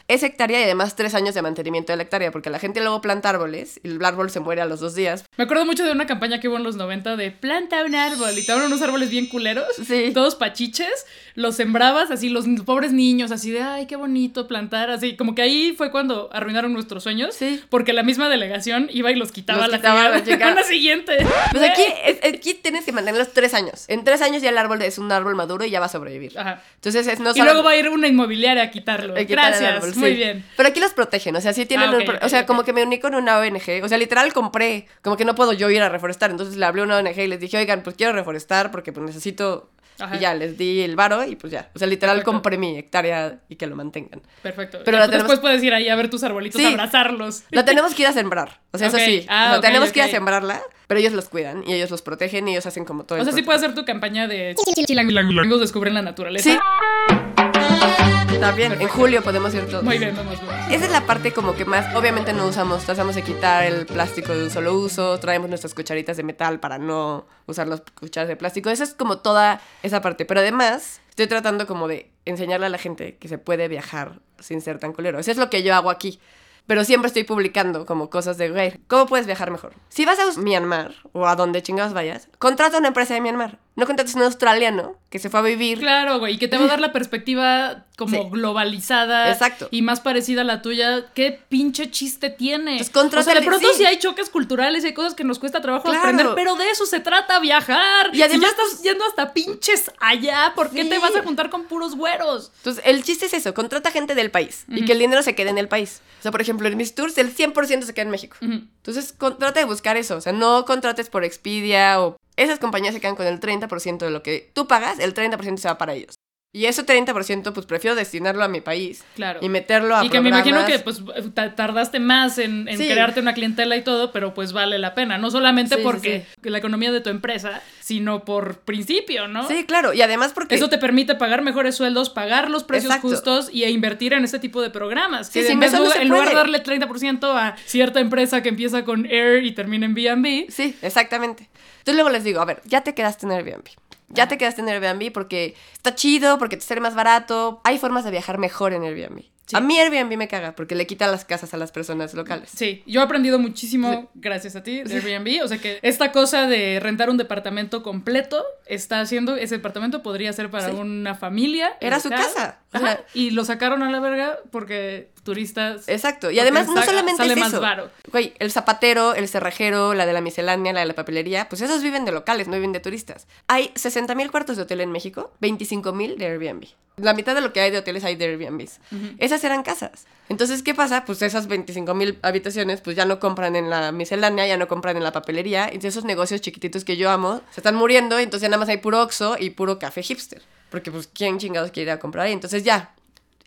[SPEAKER 5] Es hectárea y además tres años de mantenimiento de la hectárea, porque la gente luego planta árboles y el árbol se muere a los dos días.
[SPEAKER 1] Me acuerdo mucho de una campaña que hubo en los 90 de planta un árbol y te daban unos árboles bien culeros,
[SPEAKER 5] Sí.
[SPEAKER 1] todos pachiches, los sembrabas así, los pobres niños, así de, ay, qué bonito plantar, así, como que ahí fue cuando arruinaron nuestros sueños,
[SPEAKER 5] Sí.
[SPEAKER 1] porque la misma delegación iba y los quitaba
[SPEAKER 5] Los
[SPEAKER 1] la
[SPEAKER 5] quitaba
[SPEAKER 1] fregada
[SPEAKER 5] la chica.
[SPEAKER 1] la siguiente.
[SPEAKER 5] Pues aquí, aquí tienes que mantenerlos tres años. En tres años ya el árbol es un árbol maduro y ya va a sobrevivir.
[SPEAKER 1] Ajá.
[SPEAKER 5] Entonces es no
[SPEAKER 1] Y luego va a ir una inmobiliaria a quitarlo.
[SPEAKER 5] a quitar el
[SPEAKER 1] Gracias. Muy bien.
[SPEAKER 5] Pero aquí los protegen, o sea, sí tienen
[SPEAKER 1] Ah,
[SPEAKER 5] un O sea, como que me uní con una ONG, o sea, literal compré, como que no puedo yo ir a reforestar, entonces le hablé a una ONG y les dije, oigan, pues quiero reforestar porque pues necesito...
[SPEAKER 1] Ajá.
[SPEAKER 5] Y ya, les di el varo y pues ya. O sea, literal
[SPEAKER 1] Perfecto.
[SPEAKER 5] compré mi hectárea y que lo mantengan.
[SPEAKER 1] Perfecto.
[SPEAKER 5] Pero
[SPEAKER 1] Ya,
[SPEAKER 5] la tenemos-
[SPEAKER 1] Después puedes ir ahí a ver tus arbolitos,
[SPEAKER 5] Sí.
[SPEAKER 1] abrazarlos.
[SPEAKER 5] La tenemos que ir a sembrar. O sea, eso sí.
[SPEAKER 1] Ah,
[SPEAKER 5] o sea,
[SPEAKER 1] ok,
[SPEAKER 5] tenemos que ir a sembrarla, pero ellos los cuidan y ellos los protegen y ellos hacen como todo
[SPEAKER 1] O
[SPEAKER 5] el
[SPEAKER 1] sea, sí puedes hacer tu campaña de chilangos descubren la naturaleza.
[SPEAKER 5] Sí. También, en julio podemos ir todos.
[SPEAKER 1] Muy bien, vamos, vamos.
[SPEAKER 5] Esa es la parte como que más, obviamente no usamos, tratamos de quitar el plástico de un solo uso, traemos nuestras cucharitas de metal para no usar las cucharas de plástico, esa es como toda esa parte, pero además estoy tratando como de enseñarle a la gente que se puede viajar sin ser tan culero, eso es lo que yo hago aquí. Pero siempre estoy publicando como cosas de, güey, ¿cómo puedes viajar mejor? Si vas a Myanmar o a donde chingados vayas, contrata una empresa de Myanmar. No contrates a un australiano que se fue a vivir.
[SPEAKER 1] Claro, güey, y que te va a dar la perspectiva como
[SPEAKER 5] Sí.
[SPEAKER 1] globalizada.
[SPEAKER 5] Exacto.
[SPEAKER 1] Y más parecida a la tuya. ¿Qué pinche chiste tiene?
[SPEAKER 5] Pues
[SPEAKER 1] o sea, de pronto
[SPEAKER 5] sí.
[SPEAKER 1] sí. hay choques culturales y hay cosas que nos cuesta trabajo
[SPEAKER 5] Claro.
[SPEAKER 1] aprender, pero de eso se trata viajar.
[SPEAKER 5] Y
[SPEAKER 1] si
[SPEAKER 5] además,
[SPEAKER 1] ya estás yendo hasta pinches allá, ¿por qué
[SPEAKER 5] Sí.
[SPEAKER 1] te vas a juntar con puros güeros?
[SPEAKER 5] Entonces, el chiste es eso, contrata gente del país y que el dinero se quede en el país. O sea, por ejemplo, en mis tours el 100% se queda en México. Entonces, con- trata de buscar eso. O sea, no contrates por Expedia o... Esas compañías se quedan con el 30% de lo que tú pagas, el 30% se va para ellos. Y ese 30%, pues prefiero destinarlo a mi país
[SPEAKER 1] Claro.
[SPEAKER 5] y meterlo a
[SPEAKER 1] Y que me imagino que pues ta- tardaste más en, en
[SPEAKER 5] Sí.
[SPEAKER 1] crearte una clientela y todo, pero pues vale la pena. No solamente
[SPEAKER 5] Sí, sí,
[SPEAKER 1] porque la economía de tu empresa, sino por principio, ¿no?
[SPEAKER 5] Sí, claro. Y además porque...
[SPEAKER 1] Eso te permite pagar mejores sueldos, pagar los precios
[SPEAKER 5] Exacto.
[SPEAKER 1] justos y e invertir en este tipo de programas.
[SPEAKER 5] Sí,
[SPEAKER 1] Que en, vez
[SPEAKER 5] no
[SPEAKER 1] en lugar de darle 30% a cierta empresa que empieza con Air y termina en B&B,
[SPEAKER 5] Sí, exactamente. Entonces luego les digo, a ver, ya te quedaste en Airbnb. Ya te quedaste en Airbnb porque está chido, porque te sale más barato. Hay formas de viajar mejor en Airbnb.
[SPEAKER 1] Sí.
[SPEAKER 5] A mí Airbnb me caga porque le quita las casas a las personas locales.
[SPEAKER 1] Sí, yo he aprendido muchísimo gracias a ti de Airbnb. O sea que esta cosa de rentar un departamento completo está haciendo. Ese departamento podría ser para
[SPEAKER 5] Sí.
[SPEAKER 1] una familia.
[SPEAKER 5] Era su casa.
[SPEAKER 1] Ajá, y lo sacaron a la verga porque turistas.
[SPEAKER 5] Exacto. Y además no solamente
[SPEAKER 1] sale
[SPEAKER 5] es
[SPEAKER 1] más
[SPEAKER 5] eso.
[SPEAKER 1] varo.
[SPEAKER 5] Güey, el zapatero, el cerrajero, la de la miscelánea, la de la papelería, pues esos viven de locales, no viven de turistas. Hay 60 mil cuartos de hotel en México, 25 mil de Airbnb. La mitad de lo que hay de hoteles hay de Airbnbs. Esas eran casas. Entonces, ¿qué pasa? Pues esas 25 mil habitaciones, pues ya no compran en la miscelánea, ya no compran en la papelería. Entonces esos negocios chiquititos que yo amo se están muriendo, entonces ya nada más hay puro Oxxo y puro café hipster. Porque pues, ¿quién chingados quiere ir a comprar ahí? Entonces ya,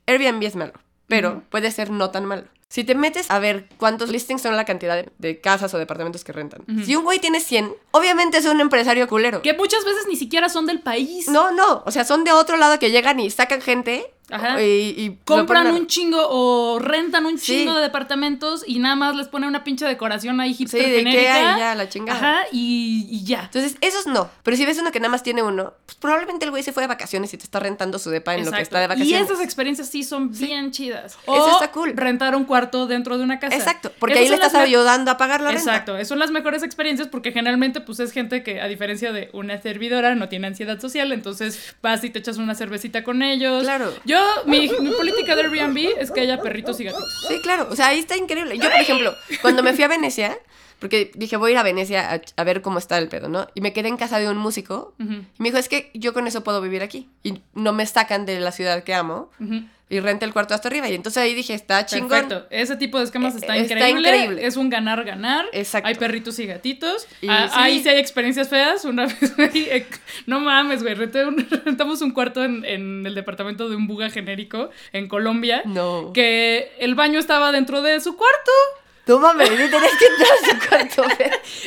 [SPEAKER 5] Airbnb es malo, pero puede ser no tan malo. Si te metes a ver cuántos listings son la cantidad de, de casas o departamentos que rentan. Si un güey tiene 100, obviamente es un empresario culero.
[SPEAKER 1] Que muchas veces ni siquiera son del país.
[SPEAKER 5] No, no, o sea, son de otro lado que llegan y sacan gente
[SPEAKER 1] Ajá.
[SPEAKER 5] y, y
[SPEAKER 1] compran
[SPEAKER 5] ponen
[SPEAKER 1] un chingo o rentan un
[SPEAKER 5] Sí.
[SPEAKER 1] chingo de departamentos y nada más les ponen una pinche decoración ahí hipster
[SPEAKER 5] Sí, de
[SPEAKER 1] genérica.
[SPEAKER 5] Y ya, la chingada.
[SPEAKER 1] Ajá, y, y ya.
[SPEAKER 5] Entonces, esos no. Pero si ves uno que nada más tiene uno, pues probablemente el güey se fue de vacaciones y te está rentando su depa en lo que está de
[SPEAKER 1] Y
[SPEAKER 5] vacaciones.
[SPEAKER 1] esas experiencias sí son bien chidas.
[SPEAKER 5] Eso está cool.
[SPEAKER 1] rentar un cuarto dentro de una casa.
[SPEAKER 5] Exacto, porque
[SPEAKER 1] Esas
[SPEAKER 5] ahí le estás ayudando a pagar la renta.
[SPEAKER 1] Exacto, son las mejores experiencias porque generalmente pues es gente que a diferencia de una servidora no tiene ansiedad social, entonces vas y te echas una cervecita con ellos.
[SPEAKER 5] Claro.
[SPEAKER 1] Yo, mi, mi política de Airbnb es que haya perritos y gatitos.
[SPEAKER 5] Sí, claro. O sea, ahí está increíble. Yo, por ejemplo, cuando me fui a Venecia, porque dije, voy a ir a Venecia a, a ver cómo está el pedo, ¿no? Y me quedé en casa de un músico.
[SPEAKER 1] Ujú,
[SPEAKER 5] Y me dijo, es que yo con eso puedo vivir aquí. Y no me sacan de la ciudad que amo.
[SPEAKER 1] ujú.
[SPEAKER 5] Y renta el cuarto hasta arriba. Y entonces ahí dije, está chingón.
[SPEAKER 1] Perfecto. Ese tipo de esquemas
[SPEAKER 5] Eh,
[SPEAKER 1] está,
[SPEAKER 5] está
[SPEAKER 1] increíble.
[SPEAKER 5] increíble.
[SPEAKER 1] Es un ganar-ganar.
[SPEAKER 5] Exacto.
[SPEAKER 1] Hay perritos y gatitos.
[SPEAKER 5] Y
[SPEAKER 1] Ah,
[SPEAKER 5] sí.
[SPEAKER 1] Ahí sí hay experiencias feas. Una vez, güey, eh, no mames, güey. rentamos un cuarto en, en el departamento de un buga genérico en Colombia.
[SPEAKER 5] No.
[SPEAKER 1] Que el baño estaba dentro de su cuarto.
[SPEAKER 5] No mames, y tenías que entrar a su cuarto.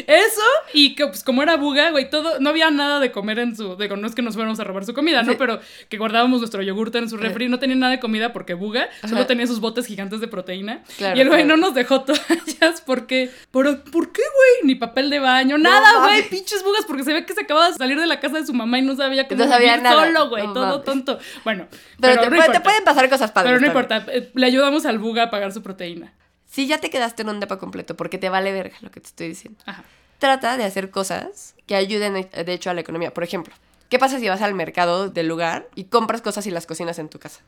[SPEAKER 1] Eso, y que pues como era buga, güey, todo, no había nada de comer en su, digo, no es que nos fuéramos a robar su comida, ¿no?
[SPEAKER 5] Sí.
[SPEAKER 1] Pero que guardábamos nuestro yogurte en su refri, no tenía nada de comida porque buga, solo tenía sus botes gigantes de proteína.
[SPEAKER 5] Claro,
[SPEAKER 1] y el güey
[SPEAKER 5] claro.
[SPEAKER 1] no nos dejó toallas porque, ¿por, ¿por qué, güey? Ni papel de baño, nada, güey, pinches bugas, porque se ve que se acababa de salir de la casa de su mamá y no sabía cómo
[SPEAKER 5] No sabía nada.
[SPEAKER 1] solo, güey,
[SPEAKER 5] No
[SPEAKER 1] todo
[SPEAKER 5] mames.
[SPEAKER 1] tonto. Bueno,
[SPEAKER 5] Pero, te,
[SPEAKER 1] no
[SPEAKER 5] puede- te
[SPEAKER 1] importa.
[SPEAKER 5] pueden pasar cosas padres.
[SPEAKER 1] Pero no importa, eh, le ayudamos al buga a pagar su proteína.
[SPEAKER 5] Si ya te quedaste en un depa completo, porque te vale verga lo que te estoy diciendo.
[SPEAKER 1] Ajá.
[SPEAKER 5] Trata de hacer cosas que ayuden, de hecho, a la economía. Por ejemplo, ¿qué pasa si vas al mercado del lugar y compras cosas y las cocinas en tu casa?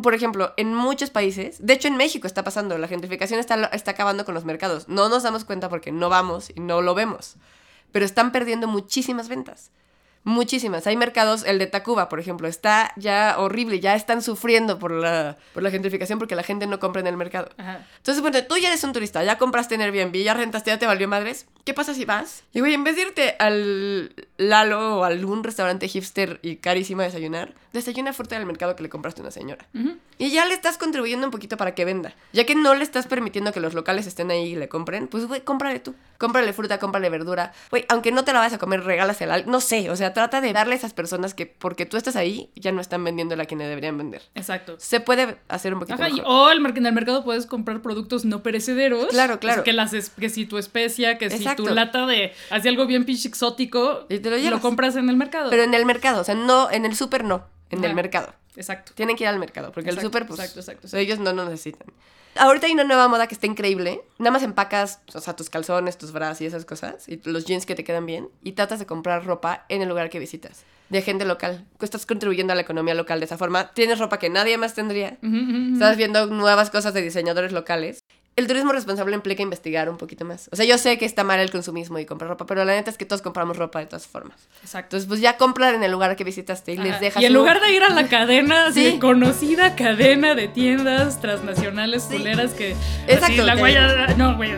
[SPEAKER 5] Por ejemplo, en muchos países, de hecho en México está pasando, la gentrificación está, está acabando con los mercados. No nos damos cuenta porque no vamos y no lo vemos. Pero están perdiendo muchísimas ventas. Muchísimas. Hay mercados, el de Tacuba, por ejemplo, está ya horrible, ya están sufriendo por la, por la gentrificación porque la gente no compra en el mercado.
[SPEAKER 1] Ajá.
[SPEAKER 5] Entonces, bueno, tú ya eres un turista, ya compraste en Airbnb, ya rentaste, ya te valió madres. ¿Qué pasa si vas? Y güey, en vez de irte al Lalo o algún restaurante hipster y carísimo a desayunar, desayuna fuerte del mercado que le compraste a una señora. Y ya le estás contribuyendo un poquito para que venda. Ya que no le estás permitiendo que los locales estén ahí y le compren, pues güey, cómprale tú. Cómprale fruta, cómprale verdura. Güey, aunque no te la vayas a comer, regálasela. No sé, o sea, trata de darle a esas personas que porque tú estás ahí, ya no están vendiendo la que le deberían vender.
[SPEAKER 1] Exacto.
[SPEAKER 5] Se puede hacer un poquito
[SPEAKER 1] Ajá, y- o el en el mercado puedes comprar productos no perecederos.
[SPEAKER 5] Claro,
[SPEAKER 1] O sea,
[SPEAKER 5] claro.
[SPEAKER 1] que, las es- que si tu especia, que si tu lata de así algo bien pinche exótico,
[SPEAKER 5] Y te lo llevas.
[SPEAKER 1] compras en el mercado.
[SPEAKER 5] Pero en el mercado, o sea, no, en el súper no, en el mercado.
[SPEAKER 1] Exacto.
[SPEAKER 5] Tienen que ir al mercado, porque el
[SPEAKER 1] Exacto,
[SPEAKER 5] súper, pues,
[SPEAKER 1] exacto, exacto,
[SPEAKER 5] o sea, ellos no lo necesitan. Ahorita hay una nueva moda que está increíble. Nada más empacas, o sea, tus calzones, tus bras y esas cosas, y los jeans que te quedan bien, y tratas de comprar ropa en el lugar que visitas, de gente local. Estás contribuyendo a la economía local de esa forma. Tienes ropa que nadie más tendría.
[SPEAKER 1] Ujú, ujú, ujú.
[SPEAKER 5] Estás viendo nuevas cosas de diseñadores locales. El turismo responsable implica investigar un poquito más. O sea, yo sé que está mal el consumismo y comprar ropa, pero la neta es que todos compramos ropa de todas formas.
[SPEAKER 1] Exacto.
[SPEAKER 5] Entonces, pues ya comprar en el lugar que visitaste y les
[SPEAKER 1] Ajá.
[SPEAKER 5] dejas
[SPEAKER 1] Y en
[SPEAKER 5] un-
[SPEAKER 1] lugar de ir a la cadena, así
[SPEAKER 5] Sí.
[SPEAKER 1] de conocida cadena de tiendas transnacionales
[SPEAKER 5] Sí.
[SPEAKER 1] culeras que.
[SPEAKER 5] Exacto,
[SPEAKER 1] así, la
[SPEAKER 5] que-
[SPEAKER 1] guaya- No, güey.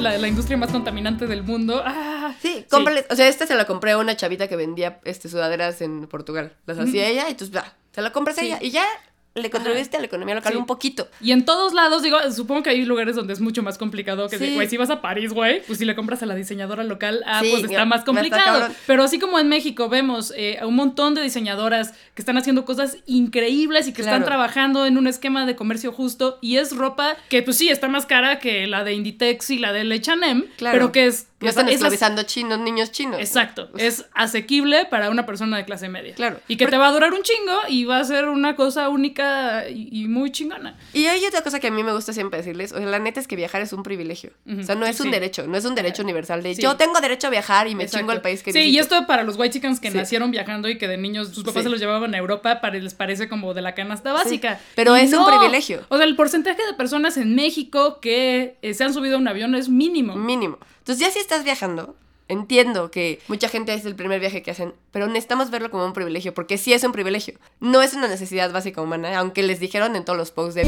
[SPEAKER 1] la, la industria más contaminante del mundo. Ah,
[SPEAKER 5] Sí, cómprale. O sea, esta se la compré a una chavita que vendía este, sudaderas en Portugal. Las hacía ella y entonces, ya, se la compras a ella. Y ya le contribuiste a la economía local
[SPEAKER 1] Sí.
[SPEAKER 5] un poquito.
[SPEAKER 1] Y en todos lados, digo, supongo que hay lugares donde es mucho más complicado que,
[SPEAKER 5] Sí.
[SPEAKER 1] si vas a París, güey, pues si le compras a la diseñadora local, ah,
[SPEAKER 5] Sí,
[SPEAKER 1] pues está más complicado. Pero así como en México vemos eh, a un montón de diseñadoras que están haciendo cosas increíbles y que están trabajando en un esquema de comercio justo y es ropa que, pues sí, está más cara que la de Inditex y la de H&M,
[SPEAKER 5] Claro.
[SPEAKER 1] pero que es...
[SPEAKER 5] No están esclavizando chinos, niños chinos.
[SPEAKER 1] Exacto, es asequible para una persona de clase media.
[SPEAKER 5] Claro.
[SPEAKER 1] Y que te va a durar un chingo y va a ser una cosa única y, y muy chingona.
[SPEAKER 5] Y hay otra cosa que a mí me gusta siempre decirles, o sea, la neta es que viajar es un privilegio. O sea, no es un derecho, no es un derecho universal de
[SPEAKER 1] Sí.
[SPEAKER 5] yo tengo derecho a viajar y me
[SPEAKER 1] Exacto.
[SPEAKER 5] chingo al país que
[SPEAKER 1] Sí, y
[SPEAKER 5] visito".
[SPEAKER 1] esto para los white chickens que
[SPEAKER 5] Sí.
[SPEAKER 1] nacieron viajando y que de niños sus papás se los llevaban a Europa, para les parece como de la canasta básica.
[SPEAKER 5] pero
[SPEAKER 1] Y
[SPEAKER 5] es un privilegio.
[SPEAKER 1] O sea, el porcentaje de personas en México que eh, se han subido a un avión es mínimo.
[SPEAKER 5] Mínimo. Entonces ya si estás viajando, entiendo que mucha gente es el primer viaje que hacen, pero necesitamos verlo como un privilegio, porque sí es un privilegio. No es una necesidad básica humana, aunque les dijeron en todos los posts de...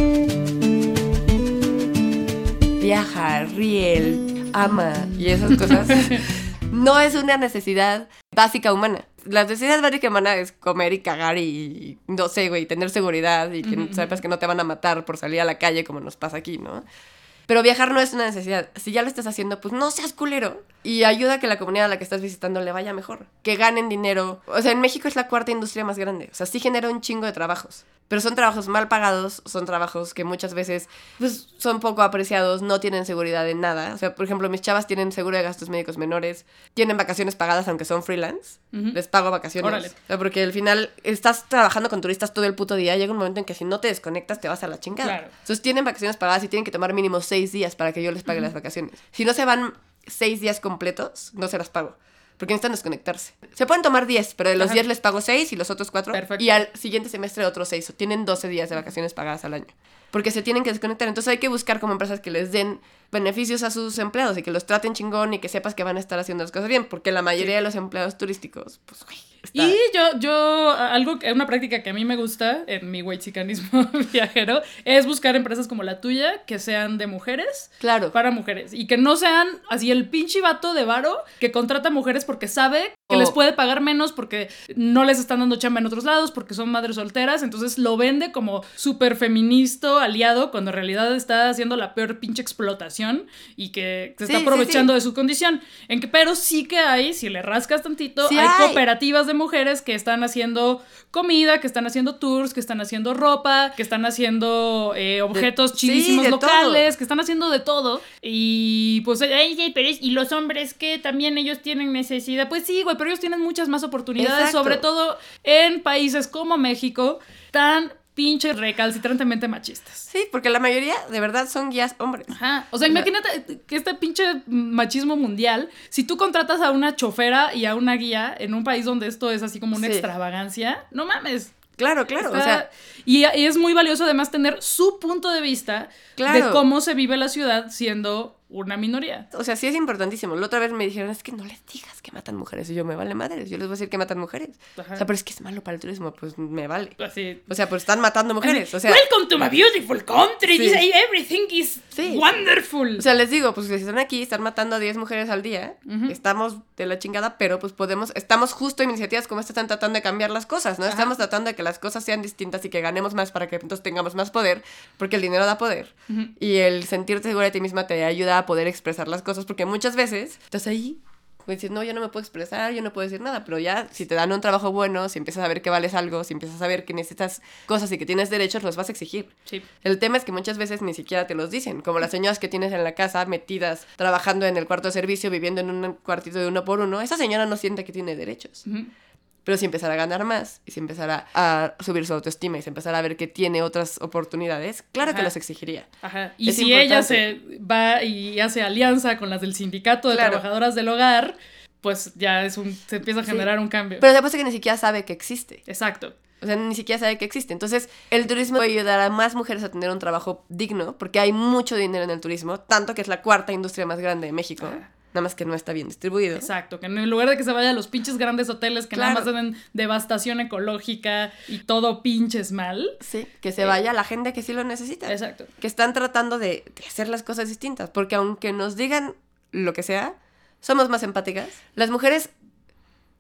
[SPEAKER 5] Viaja, riel, ama y esas cosas. no es una necesidad básica humana. La necesidad básica humana es comer y cagar y, no sé, güey, tener seguridad y que sepas que no te van a matar por salir a la calle como nos pasa aquí, ¿no? Pero viajar no es una necesidad. Si ya lo estás haciendo, pues no seas culero. Y ayuda a que la comunidad a la que estás visitando le vaya mejor. Que ganen dinero. O sea, en México es la cuarta industria más grande. O sea, sí genera un chingo de trabajos. Pero son trabajos mal pagados, son trabajos que muchas veces pues, son poco apreciados, no tienen seguridad en nada. O sea, por ejemplo, mis chavas tienen seguro de gastos médicos menores, tienen vacaciones pagadas aunque son freelance. Les pago vacaciones.
[SPEAKER 1] Órale.
[SPEAKER 5] O sea, porque al final estás trabajando con turistas todo el puto día. Llega un momento en que si no te desconectas te vas a la chingada.
[SPEAKER 1] Claro.
[SPEAKER 5] Entonces tienen vacaciones pagadas y tienen que tomar mínimo seis días para que yo les pague las vacaciones. Si no se van seis días completos, no se las pago. Porque necesitan desconectarse. Se pueden tomar 10, pero de los
[SPEAKER 1] Ajá.
[SPEAKER 5] 10 les pago 6 y los otros 4.
[SPEAKER 1] Perfecto.
[SPEAKER 5] Y al siguiente semestre otros 6. Tienen 12 días de vacaciones pagadas al año. Porque se tienen que desconectar. Entonces hay que buscar como empresas que les den beneficios a sus empleados y que los traten chingón y que sepas que van a estar haciendo las cosas bien. Porque la mayoría de los empleados turísticos, pues, güey. está-
[SPEAKER 1] Y yo, yo, algo, que- una práctica que a mí me gusta en mi whitezicanismo viajero es buscar empresas como la tuya que sean de mujeres
[SPEAKER 5] Claro.
[SPEAKER 1] para mujeres y que no sean así el pinche vato de varo que contrata mujeres porque sabe que les puede pagar menos porque no les están dando chamba en otros lados porque son madres solteras, entonces lo vende como súper feminista aliado cuando en realidad está haciendo la peor pinche explotación y que se está
[SPEAKER 5] sí,
[SPEAKER 1] aprovechando
[SPEAKER 5] sí.
[SPEAKER 1] de su condición. En que, pero sí que hay, si le rascas tantito, hay,
[SPEAKER 5] hay.
[SPEAKER 1] cooperativas de mujeres que están haciendo comida, que están haciendo tours, que están haciendo ropa, que están haciendo eh, objetos
[SPEAKER 5] sí,
[SPEAKER 1] chidísimos
[SPEAKER 5] de
[SPEAKER 1] locales, que están haciendo de todo. Y pues, ay, ay, pero es- y los hombres que también ellos tienen necesidad. Pues sí, güey, pero ellos tienen muchas más oportunidades,
[SPEAKER 5] Exacto.
[SPEAKER 1] sobre todo en países como México, tan pinche recalcitrantemente machistas.
[SPEAKER 5] Sí, porque la mayoría de verdad son guías hombres.
[SPEAKER 1] Ajá. O sea, imagínate que este pinche machismo mundial, si tú contratas a una chofera y a una guía en un país donde esto es así como una
[SPEAKER 5] Sí.
[SPEAKER 1] extravagancia, no mames.
[SPEAKER 5] Claro, claro.
[SPEAKER 1] Está-
[SPEAKER 5] O sea,
[SPEAKER 1] y, y es muy valioso además tener su punto de vista de
[SPEAKER 5] Claro.
[SPEAKER 1] cómo se vive la ciudad siendo una minoría.
[SPEAKER 5] O sea, sí es importantísimo. La otra vez me dijeron, es que no les digas que matan mujeres. Y yo, me vale madres. Yo les voy a decir que matan mujeres.
[SPEAKER 1] Ajá.
[SPEAKER 5] O sea, pero es que es malo para el turismo. Pues me vale.
[SPEAKER 1] Así.
[SPEAKER 5] O sea, pues están matando mujeres. O sea,
[SPEAKER 1] Welcome to my beautiful country.
[SPEAKER 5] Sí.
[SPEAKER 1] Everything is
[SPEAKER 5] Sí.
[SPEAKER 1] wonderful.
[SPEAKER 5] o sea, les digo, pues si están aquí, están matando a 10 mujeres al día. Estamos de la chingada, pero pues podemos, estamos justo en iniciativas como esta están tratando de cambiar las cosas, ¿no? Estamos tratando de que las cosas sean distintas y que ganemos más para que entonces tengamos más poder, porque el dinero da poder. Y el sentirte segura de ti misma te ayuda a poder expresar las cosas, porque muchas veces estás ahí. Pues dices, no, yo no me puedo expresar, yo no puedo decir nada, pero ya si te dan un trabajo bueno, si empiezas a ver que vales algo, si empiezas a ver que necesitas cosas y que tienes derechos, los vas a exigir.
[SPEAKER 1] Sí.
[SPEAKER 5] El tema es que muchas veces ni siquiera te los dicen, como las señoras que tienes en la casa metidas trabajando en el cuarto de servicio, viviendo en un cuartito de uno por uno, esa señora no siente que tiene derechos.
[SPEAKER 1] Ujú.
[SPEAKER 5] Pero si empezara a ganar más y si empezara a subir su autoestima y si empezara a ver que tiene otras oportunidades, claro que las exigiría.
[SPEAKER 1] Ajá. Y
[SPEAKER 5] Es
[SPEAKER 1] si ella se va y hace alianza con las del sindicato de
[SPEAKER 5] Claro.
[SPEAKER 1] trabajadoras del hogar, pues ya es un, se empieza a generar un cambio.
[SPEAKER 5] Pero después de que ni siquiera sabe que existe.
[SPEAKER 1] Exacto.
[SPEAKER 5] O sea, ni siquiera sabe que existe. Entonces, el turismo puede ayudar a más mujeres a tener un trabajo digno, porque hay mucho dinero en el turismo, tanto que es la cuarta industria más grande de México.
[SPEAKER 1] Ajá.
[SPEAKER 5] Nada más que no está bien distribuido.
[SPEAKER 1] Exacto, que en lugar de que se vaya a los pinches grandes hoteles que nada más hacen devastación ecológica y todo pinches mal.
[SPEAKER 5] Sí, que se vaya la gente que sí lo necesita.
[SPEAKER 1] Exacto.
[SPEAKER 5] Que están tratando de, de hacer las cosas distintas. Porque aunque nos digan lo que sea, somos más empáticas. Las mujeres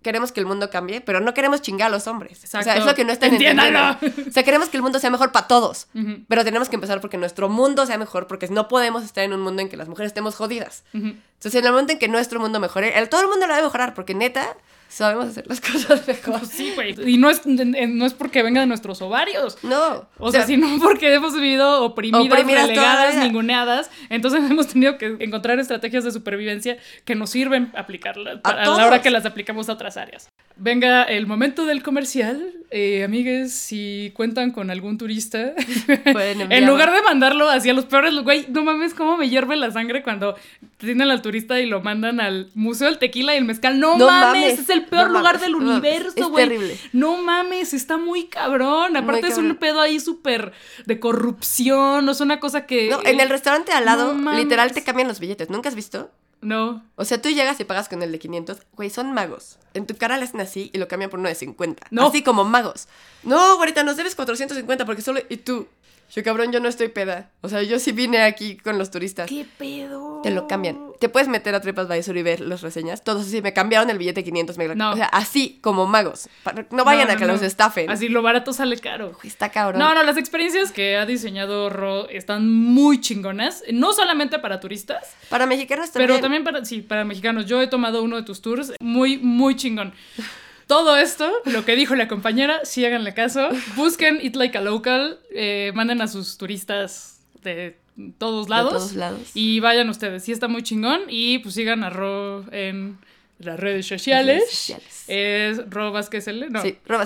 [SPEAKER 5] queremos que el mundo cambie, pero no queremos chingar a los hombres. O sea, es lo que no están
[SPEAKER 1] Entiéndalo.
[SPEAKER 5] entendiendo. O sea, queremos que el mundo sea mejor para todos. Pero tenemos que empezar porque nuestro mundo sea mejor, porque no podemos estar en un mundo en que las mujeres estemos jodidas. Entonces, en el momento en que nuestro mundo mejore, el, todo el mundo lo debe mejorar, porque neta, sabemos hacer las cosas mejor.
[SPEAKER 1] Pues sí, güey. Y no es, no es porque venga de nuestros ovarios.
[SPEAKER 5] No.
[SPEAKER 1] O sea, sino porque hemos vivido oprimidas,
[SPEAKER 5] Oprimidas
[SPEAKER 1] relegadas, ninguneadas. Entonces hemos tenido que encontrar estrategias de supervivencia que nos sirven aplicarlas
[SPEAKER 5] A
[SPEAKER 1] a, la hora que las aplicamos a otras áreas. Venga el momento del comercial. Eh, amigues, si cuentan con algún turista, en lugar de mandarlo hacia los peores, güey, no mames cómo me hierve la sangre cuando tienen al turista y lo mandan al Museo del Tequila y el Mezcal. No,
[SPEAKER 5] No
[SPEAKER 1] mames,
[SPEAKER 5] mames,
[SPEAKER 1] es el peor
[SPEAKER 5] no
[SPEAKER 1] lugar
[SPEAKER 5] mames,
[SPEAKER 1] del
[SPEAKER 5] no
[SPEAKER 1] universo, güey.
[SPEAKER 5] terrible.
[SPEAKER 1] No mames, está muy cabrón. Aparte es un pedo ahí súper de corrupción, no es una cosa que...
[SPEAKER 5] No, en el restaurante al lado,
[SPEAKER 1] No
[SPEAKER 5] literal, te cambian los billetes. ¿Nunca has visto?
[SPEAKER 1] No.
[SPEAKER 5] O sea, tú llegas y pagas con el de 500. Güey, son magos. En tu cara le hacen así y lo cambian por uno de 50.
[SPEAKER 1] No.
[SPEAKER 5] Así como magos. No, ahorita nos debes 450 porque solo... Y tú... Yo, cabrón, yo no estoy peda. O sea, yo sí vine aquí con los turistas.
[SPEAKER 1] ¿Qué pedo?
[SPEAKER 5] Te lo cambian. Te puedes meter a TripAdvisor y ver las reseñas. Todos así, me cambiaron el billete 500. Me...
[SPEAKER 1] No.
[SPEAKER 5] O sea, así como magos. No vayan
[SPEAKER 1] No,
[SPEAKER 5] a que los estafen.
[SPEAKER 1] Así lo barato sale caro.
[SPEAKER 5] Está cabrón.
[SPEAKER 1] No, no, las experiencias que ha diseñado Ro están muy chingonas. No solamente para turistas,
[SPEAKER 5] Para mexicanos también.
[SPEAKER 1] pero también para, sí, para mexicanos. Yo he tomado uno de tus tours muy, muy chingón. Todo esto, lo que dijo la compañera, sí háganle caso. Busquen Eat Like a Local, eh, manden a sus turistas de todos lados.
[SPEAKER 5] todos lados.
[SPEAKER 1] Y vayan ustedes, sí está muy chingón. Y pues sigan a Ro en las redes sociales.
[SPEAKER 5] Redes sociales.
[SPEAKER 1] Es Ro Vázquez L. No,
[SPEAKER 5] Sí.
[SPEAKER 1] Ro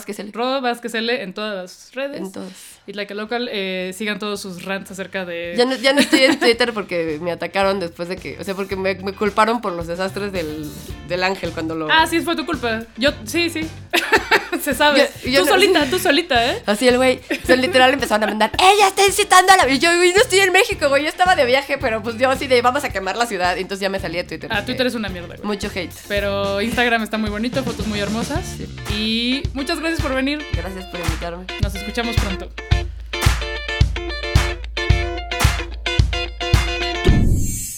[SPEAKER 1] Vázquez L en todas las redes.
[SPEAKER 5] En todos.
[SPEAKER 1] Eat Like a Local, eh, sigan todos sus rants acerca de...
[SPEAKER 5] Ya no, ya no estoy en Twitter porque me atacaron después de que. O sea, porque me, me culparon por los desastres del, del ángel cuando lo.
[SPEAKER 1] Ah, sí, fue tu culpa. Yo, sí, sí. Se sabe.
[SPEAKER 5] Yo- yo
[SPEAKER 1] tú
[SPEAKER 5] no-
[SPEAKER 1] solita, tú solita, ¿eh?
[SPEAKER 5] Así el güey. O sea, literal empezaron a mandar. ¡Ella está incitando a la. Y yo, güey, no estoy en México, güey. Yo estaba de viaje, pero pues yo así de vamos a quemar la ciudad. Y entonces ya me salí de Twitter.
[SPEAKER 1] Ah, Twitter es una mierda, güey.
[SPEAKER 5] Mucho hate.
[SPEAKER 1] Pero Instagram está muy bonito, fotos muy hermosas. Y muchas gracias por venir.
[SPEAKER 5] Gracias por invitarme.
[SPEAKER 1] Nos escuchamos pronto.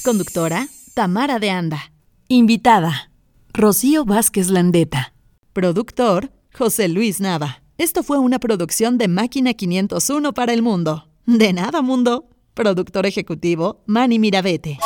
[SPEAKER 4] Conductora, Tamara de Anda. Invitada, Rocío Vázquez Landeta. Productor, José Luis Nava. Esto fue una producción de Máquina 501 para el mundo. De nada, mundo. Productor ejecutivo, Manny Mirabete.